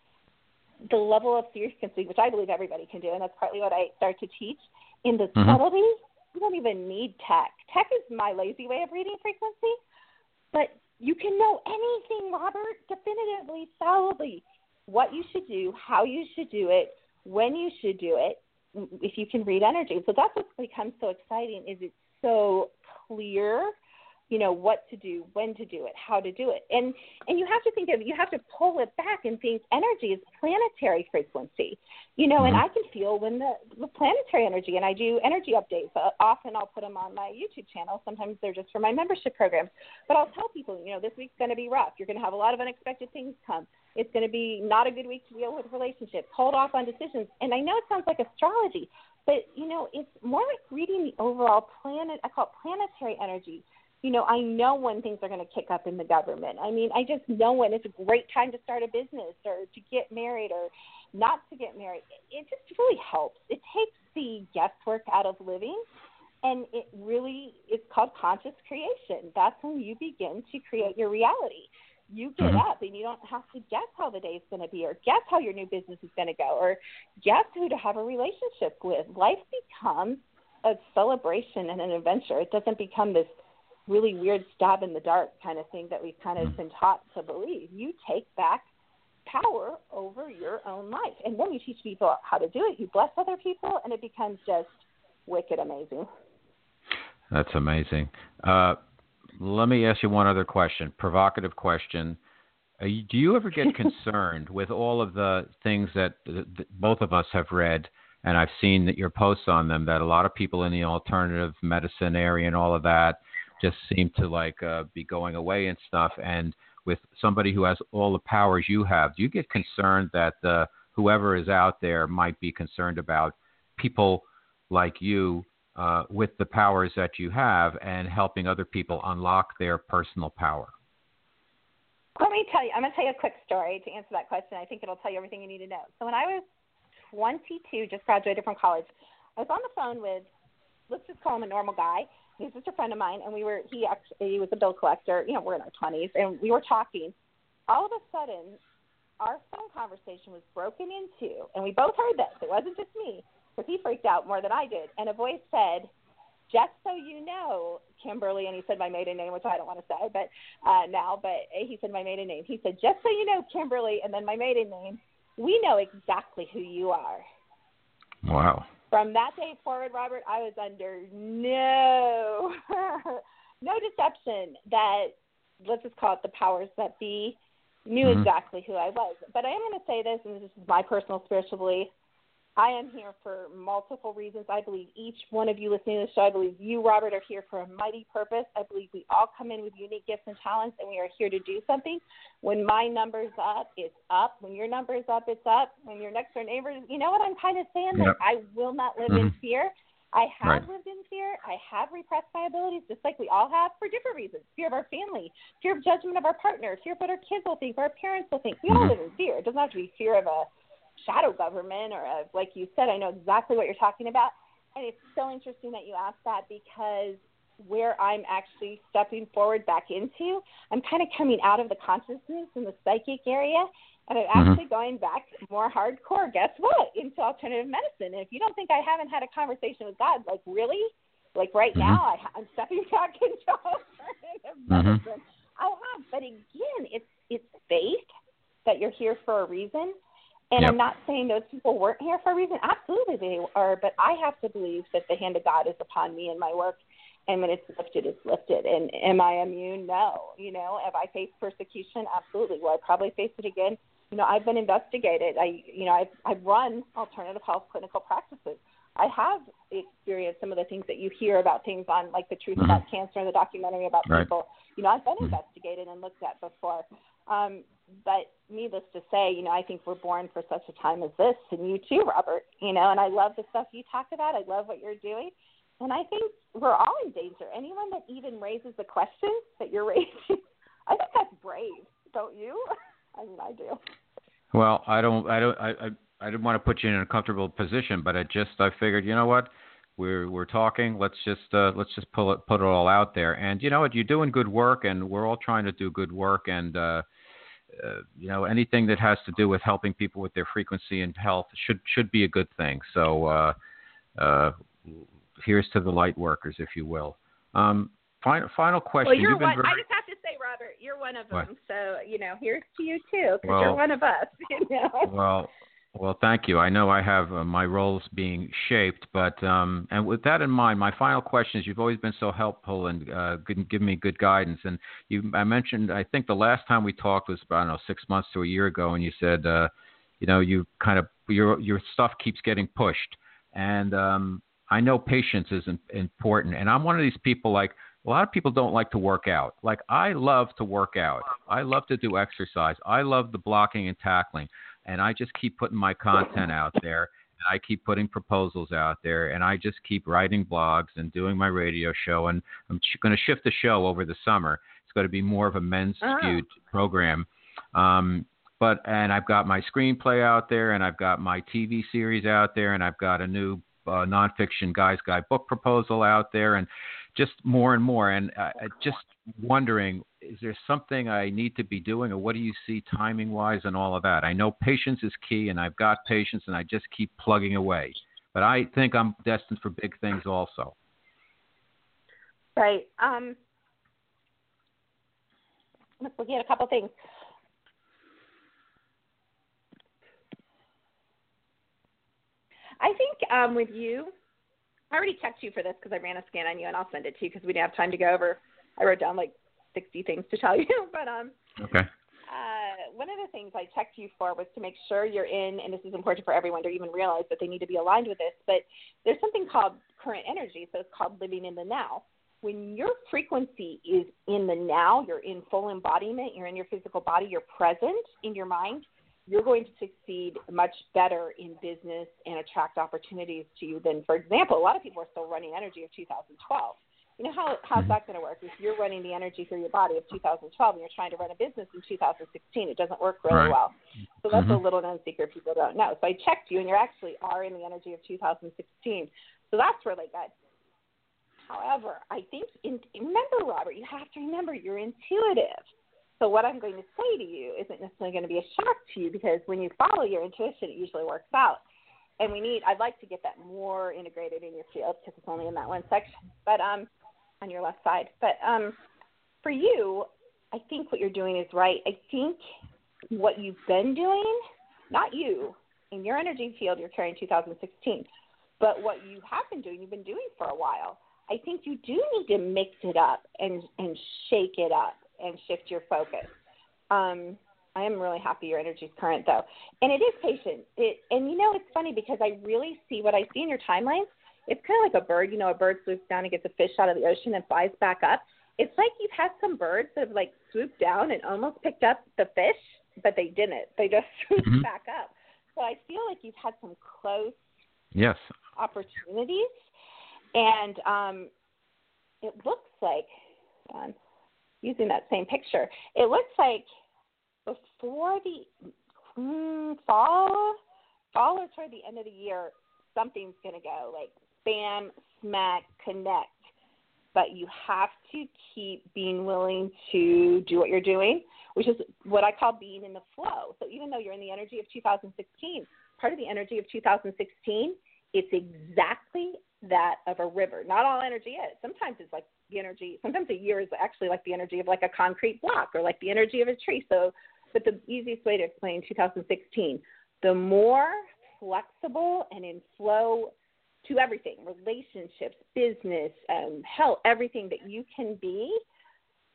the level of frequency, which I believe everybody can do, and that's partly what I start to teach, in the mm-hmm. subtleties, you don't even need tech. Tech is my lazy way of reading frequency, but you can know anything, Robert, definitively, solidly, what you should do, how you should do it, when you should do it, if you can read energy. So that's what becomes so exciting is it's so clear you know what to do when to do it how to do it. And and you have to think of you have to pull it back and think energy is planetary frequency. You know mm-hmm. and i can feel when the, the planetary energy and i do energy updates uh, often i'll put them on my youtube channel. Sometimes they're just for my membership programs. But i'll tell people you know this week's going to be rough. You're going to have a lot of unexpected things come. It's going to be not a good week to deal with relationships hold off on decisions. And i know it sounds like astrology but you know it's more like reading the overall planet i call it planetary energy you know, I know when things are going to kick up in the government. I mean, I just know when it's a great time to start a business or to get married or not to get married. It just really helps. It takes the guesswork out of living and it really it's called conscious creation. That's when you begin to create your reality. You get mm-hmm. up and you don't have to guess how the day is going to be or guess how your new business is going to go or guess who to have a relationship with. Life becomes a celebration and an adventure. It doesn't become this really weird stab in the dark kind of thing that we've kind of hmm. been taught to believe. You take back power over your own life. And then you teach people how to do it. You bless other people, and it becomes just wicked amazing. That's amazing. Uh, let me ask you one other question, provocative question. Do you ever get concerned with all of the things that, that both of us have read? And I've seen that your posts on them that a lot of people in the alternative medicine area and all of that just seem to like uh, be going away and stuff. And with somebody who has all the powers you have, do you get concerned that uh, whoever is out there might be concerned about people like you uh, with the powers that you have and helping other people unlock their personal power? Let me tell you, I'm going to tell you a quick story to answer that question. I think it'll tell you everything you need to know. So when I was 22, just graduated from college, I was on the phone with, let's just call him a normal guy he's just a friend of mine, and we were he actually he was a bill collector. You know, we're in our twenties, and we were talking. All of a sudden, our phone conversation was broken into, and we both heard this. It wasn't just me, because he freaked out more than I did. And a voice said, "Just so you know, Kimberly," and he said my maiden name, which I don't want to say, but uh, now, but he said my maiden name. He said, "Just so you know, Kimberly," and then my maiden name. We know exactly who you are. Wow from that day forward, Robert, I was under no no deception that let's just call it the powers that be knew mm-hmm. exactly who I was. But I am going to say this, and this is my personal spiritual belief. I am here for multiple reasons. I believe each one of you listening to the show, I believe you, Robert, are here for a mighty purpose. I believe we all come in with unique gifts and talents, and we are here to do something. When my number's up, it's up. When your number's up, it's up. When your next door neighbor, you know what I'm kind of saying? Yep. That I will not live mm-hmm. in fear. I have right. lived in fear. I have repressed my abilities, just like we all have, for different reasons. Fear of our family, fear of judgment of our partner, fear of what our kids will think, what our parents will think. We mm-hmm. all live in fear. It doesn't have to be fear of a shadow government or of, like you said, I know exactly what you're talking about. And it's so interesting that you asked that because where I'm actually stepping forward back into, I'm kind of coming out of the consciousness and the psychic area and I'm mm-hmm. actually going back more hardcore. Guess what? Into alternative medicine. And if you don't think I haven't had a conversation with God, like really, like right mm-hmm. now, I, I'm stepping back into alternative mm-hmm. medicine. I have, but again, it's it's faith that you're here for a reason. And yep. I'm not saying those people weren't here for a reason. Absolutely they are, but I have to believe that the hand of God is upon me and my work. And when it's lifted, it's lifted. And am I immune? No. You know, have I faced persecution? Absolutely. Will I probably face it again? You know, I've been investigated. I, you know, I've, I've run alternative health clinical practices. I have experienced some of the things that you hear about things on like the truth mm-hmm. about cancer and the documentary about right. people. You know, I've been mm-hmm. investigated and looked at before. Um, but needless to say, you know, I think we're born for such a time as this, and you too, Robert. You know, and I love the stuff you talk about. I love what you're doing, and I think we're all in danger. Anyone that even raises the question that you're raising, I think that's brave, don't you? I mean, I do. Well, I don't, I don't, I, I, I didn't want to put you in a comfortable position, but I just, I figured, you know what, we're we're talking. Let's just uh, let's just pull it, put it all out there. And you know what, you're doing good work, and we're all trying to do good work. And uh, uh, you know, anything that has to do with helping people with their frequency and health should should be a good thing. So, uh, uh, here's to the light workers, if you will. Um, final final question. Well, you're one. Very... I just have to say, Robert, you're one of them. What? So you know, here's to you too, because well, you're one of us. You know. Well. Well, thank you. I know I have uh, my roles being shaped, but um, and with that in mind, my final question is: You've always been so helpful and uh, given me good guidance. And you, I mentioned, I think the last time we talked was about I don't know six months to a year ago, and you said, uh, you know, you kind of your your stuff keeps getting pushed, and um, I know patience is important. And I'm one of these people like a lot of people don't like to work out. Like I love to work out. I love to do exercise. I love the blocking and tackling and I just keep putting my content out there. And I keep putting proposals out there, and I just keep writing blogs and doing my radio show. And I'm ch- going to shift the show over the summer. It's going to be more of a men's skewed oh. program. Um, but and I've got my screenplay out there, and I've got my TV series out there, and I've got a new uh, nonfiction guys guy book proposal out there, and just more and more. And uh, just wondering is there something I need to be doing, or what do you see timing wise and all of that? I know patience is key, and I've got patience, and I just keep plugging away. But I think I'm destined for big things also. Right. Um, let's at a couple things. I think um, with you, I already checked you for this because I ran a scan on you, and I'll send it to you because we didn't have time to go over. I wrote down like 60 things to tell you, but um. Okay. Uh, one of the things I checked you for was to make sure you're in, and this is important for everyone to even realize that they need to be aligned with this. But there's something called current energy, so it's called living in the now. When your frequency is in the now, you're in full embodiment, you're in your physical body, you're present in your mind, you're going to succeed much better in business and attract opportunities to you than, for example, a lot of people are still running energy of 2012 you know how how's mm-hmm. that going to work? If you're running the energy through your body of 2012 and you're trying to run a business in 2016, it doesn't work really right. well. So that's mm-hmm. a little known secret people don't know. So I checked you, and you actually are in the energy of 2016. So that's really good. However, I think in, remember, Robert, you have to remember you're intuitive. So what I'm going to say to you isn't necessarily going to be a shock to you because when you follow your intuition, it usually works out. And we need, I'd like to get that more integrated in your field because it's only in that one section. But um, on your left side. But um, for you, I think what you're doing is right. I think what you've been doing, not you, in your energy field you're carrying 2016, but what you have been doing, you've been doing for a while. I think you do need to mix it up and and shake it up and shift your focus. Um, I am really happy your energy is current though, and it is patient. It and you know it's funny because I really see what I see in your timeline it's kind of like a bird. You know, a bird swoops down and gets a fish out of the ocean and flies back up. It's like you've had some birds that have like swooped down and almost picked up the fish, but they didn't. They just swooped mm-hmm. back up. So I feel like you've had some close yes opportunities, and um, it looks like um, using that same picture. It looks like before the mm, fall fall or toward the end of the year, something's going to go like bam, smack, connect. But you have to keep being willing to do what you're doing, which is what I call being in the flow. So even though you're in the energy of 2016, part of the energy of 2016, it's exactly that of a river. Not all energy is. Sometimes it's like the energy, sometimes a year is actually like the energy of like a concrete block or like the energy of a tree. So, but the easiest way to explain 2016, the more flexible and in flow to everything relationships, business, um, health, everything that you can be,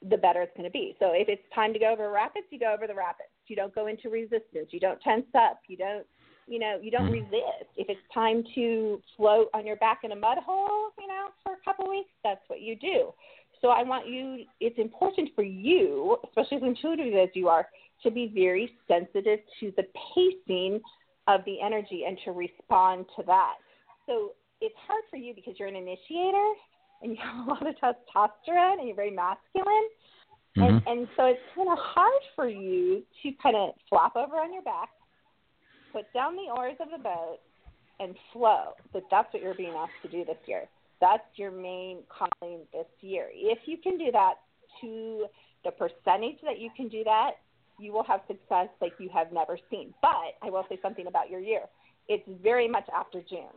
the better it's going to be. So if it's time to go over rapids, you go over the rapids. You don't go into resistance. You don't tense up. You don't, you know, you don't mm-hmm. resist. If it's time to float on your back in a mud hole, you know, for a couple of weeks, that's what you do. So I want you, it's important for you, especially as intuitive as you are, to be very sensitive to the pacing of the energy and to respond to that. So it's hard for you because you're an initiator and you have a lot of testosterone and you're very masculine. Mm-hmm. And, and so it's kind of hard for you to kind of flop over on your back, put down the oars of the boat, and flow. But that's what you're being asked to do this year. That's your main calling this year. If you can do that to the percentage that you can do that, you will have success like you have never seen. But I will say something about your year. It's very much after June.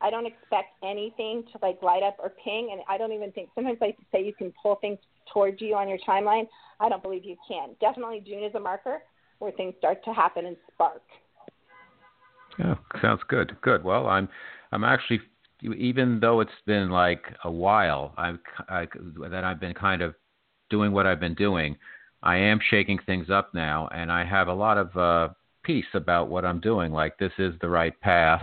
I don't expect anything to like light up or ping, and I don't even think sometimes I say you can pull things towards you on your timeline. I don't believe you can. Definitely June is a marker where things start to happen and spark. Oh, sounds good. Good. Well, I'm I'm actually even though it's been like a while, I've I, that I've been kind of doing what I've been doing. I am shaking things up now, and I have a lot of uh, peace about what I'm doing. Like this is the right path,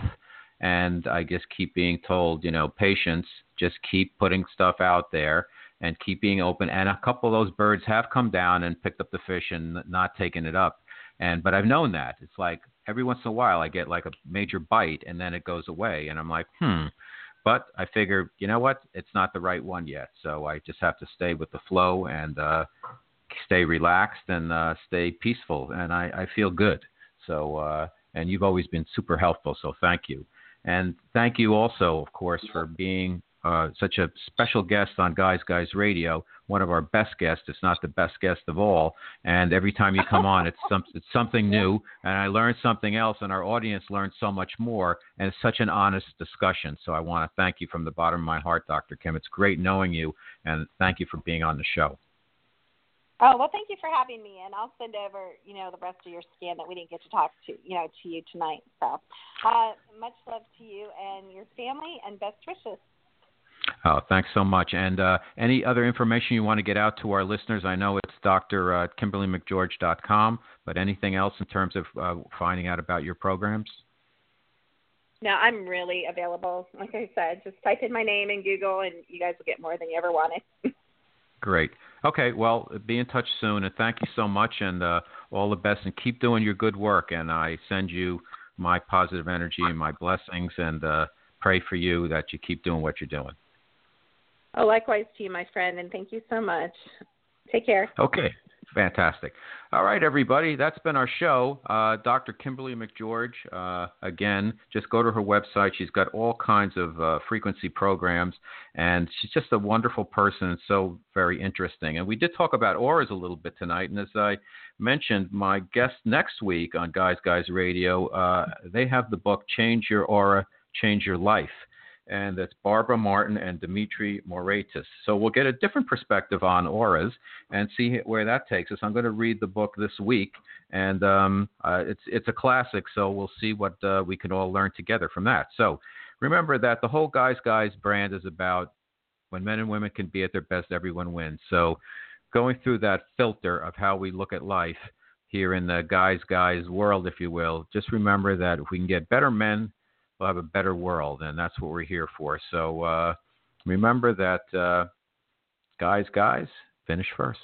and I just keep being told, you know, patience. Just keep putting stuff out there and keep being open. And a couple of those birds have come down and picked up the fish and not taken it up. And but I've known that it's like every once in a while I get like a major bite and then it goes away, and I'm like, hmm. But I figure, you know what? It's not the right one yet. So I just have to stay with the flow and uh, stay relaxed and uh, stay peaceful, and I, I feel good. So, uh, and you've always been super helpful, so thank you. And thank you also, of course, for being uh, such a special guest on Guys Guys Radio, one of our best guests, It's not the best guest of all. And every time you come on, it's, some, it's something new, and I learned something else, and our audience learned so much more. And it's such an honest discussion. So I want to thank you from the bottom of my heart, Dr. Kim. It's great knowing you, and thank you for being on the show. Oh well, thank you for having me, and I'll send over you know the rest of your scan that we didn't get to talk to you know to you tonight. So, uh, much love to you and your family, and best wishes. Oh, thanks so much. And uh, any other information you want to get out to our listeners? I know it's Dr. Uh, KimberlyMcGeorge.com, but anything else in terms of uh, finding out about your programs? No, I'm really available. Like I said, just type in my name in Google, and you guys will get more than you ever wanted. Great. Okay, well, be in touch soon, and thank you so much, and uh, all the best, and keep doing your good work. And I send you my positive energy and my blessings, and uh, pray for you that you keep doing what you're doing. Oh, likewise to you, my friend, and thank you so much. Take care. Okay. Fantastic. All right, everybody. That's been our show. Uh, Dr. Kimberly McGeorge, uh, again, just go to her website. She's got all kinds of uh, frequency programs, and she's just a wonderful person and so very interesting. And we did talk about auras a little bit tonight. And as I mentioned, my guest next week on Guys Guys Radio, uh, they have the book Change Your Aura, Change Your Life and that's Barbara Martin and Dimitri Moraitis. So we'll get a different perspective on auras and see where that takes us. I'm going to read the book this week, and um, uh, it's it's a classic. So we'll see what uh, we can all learn together from that. So remember that the whole Guys Guys brand is about when men and women can be at their best, everyone wins. So going through that filter of how we look at life here in the Guys Guys world, if you will, just remember that if we can get better men we'll have a better world, and that's what we're here for. So uh, remember that, uh, guys, guys, finish first.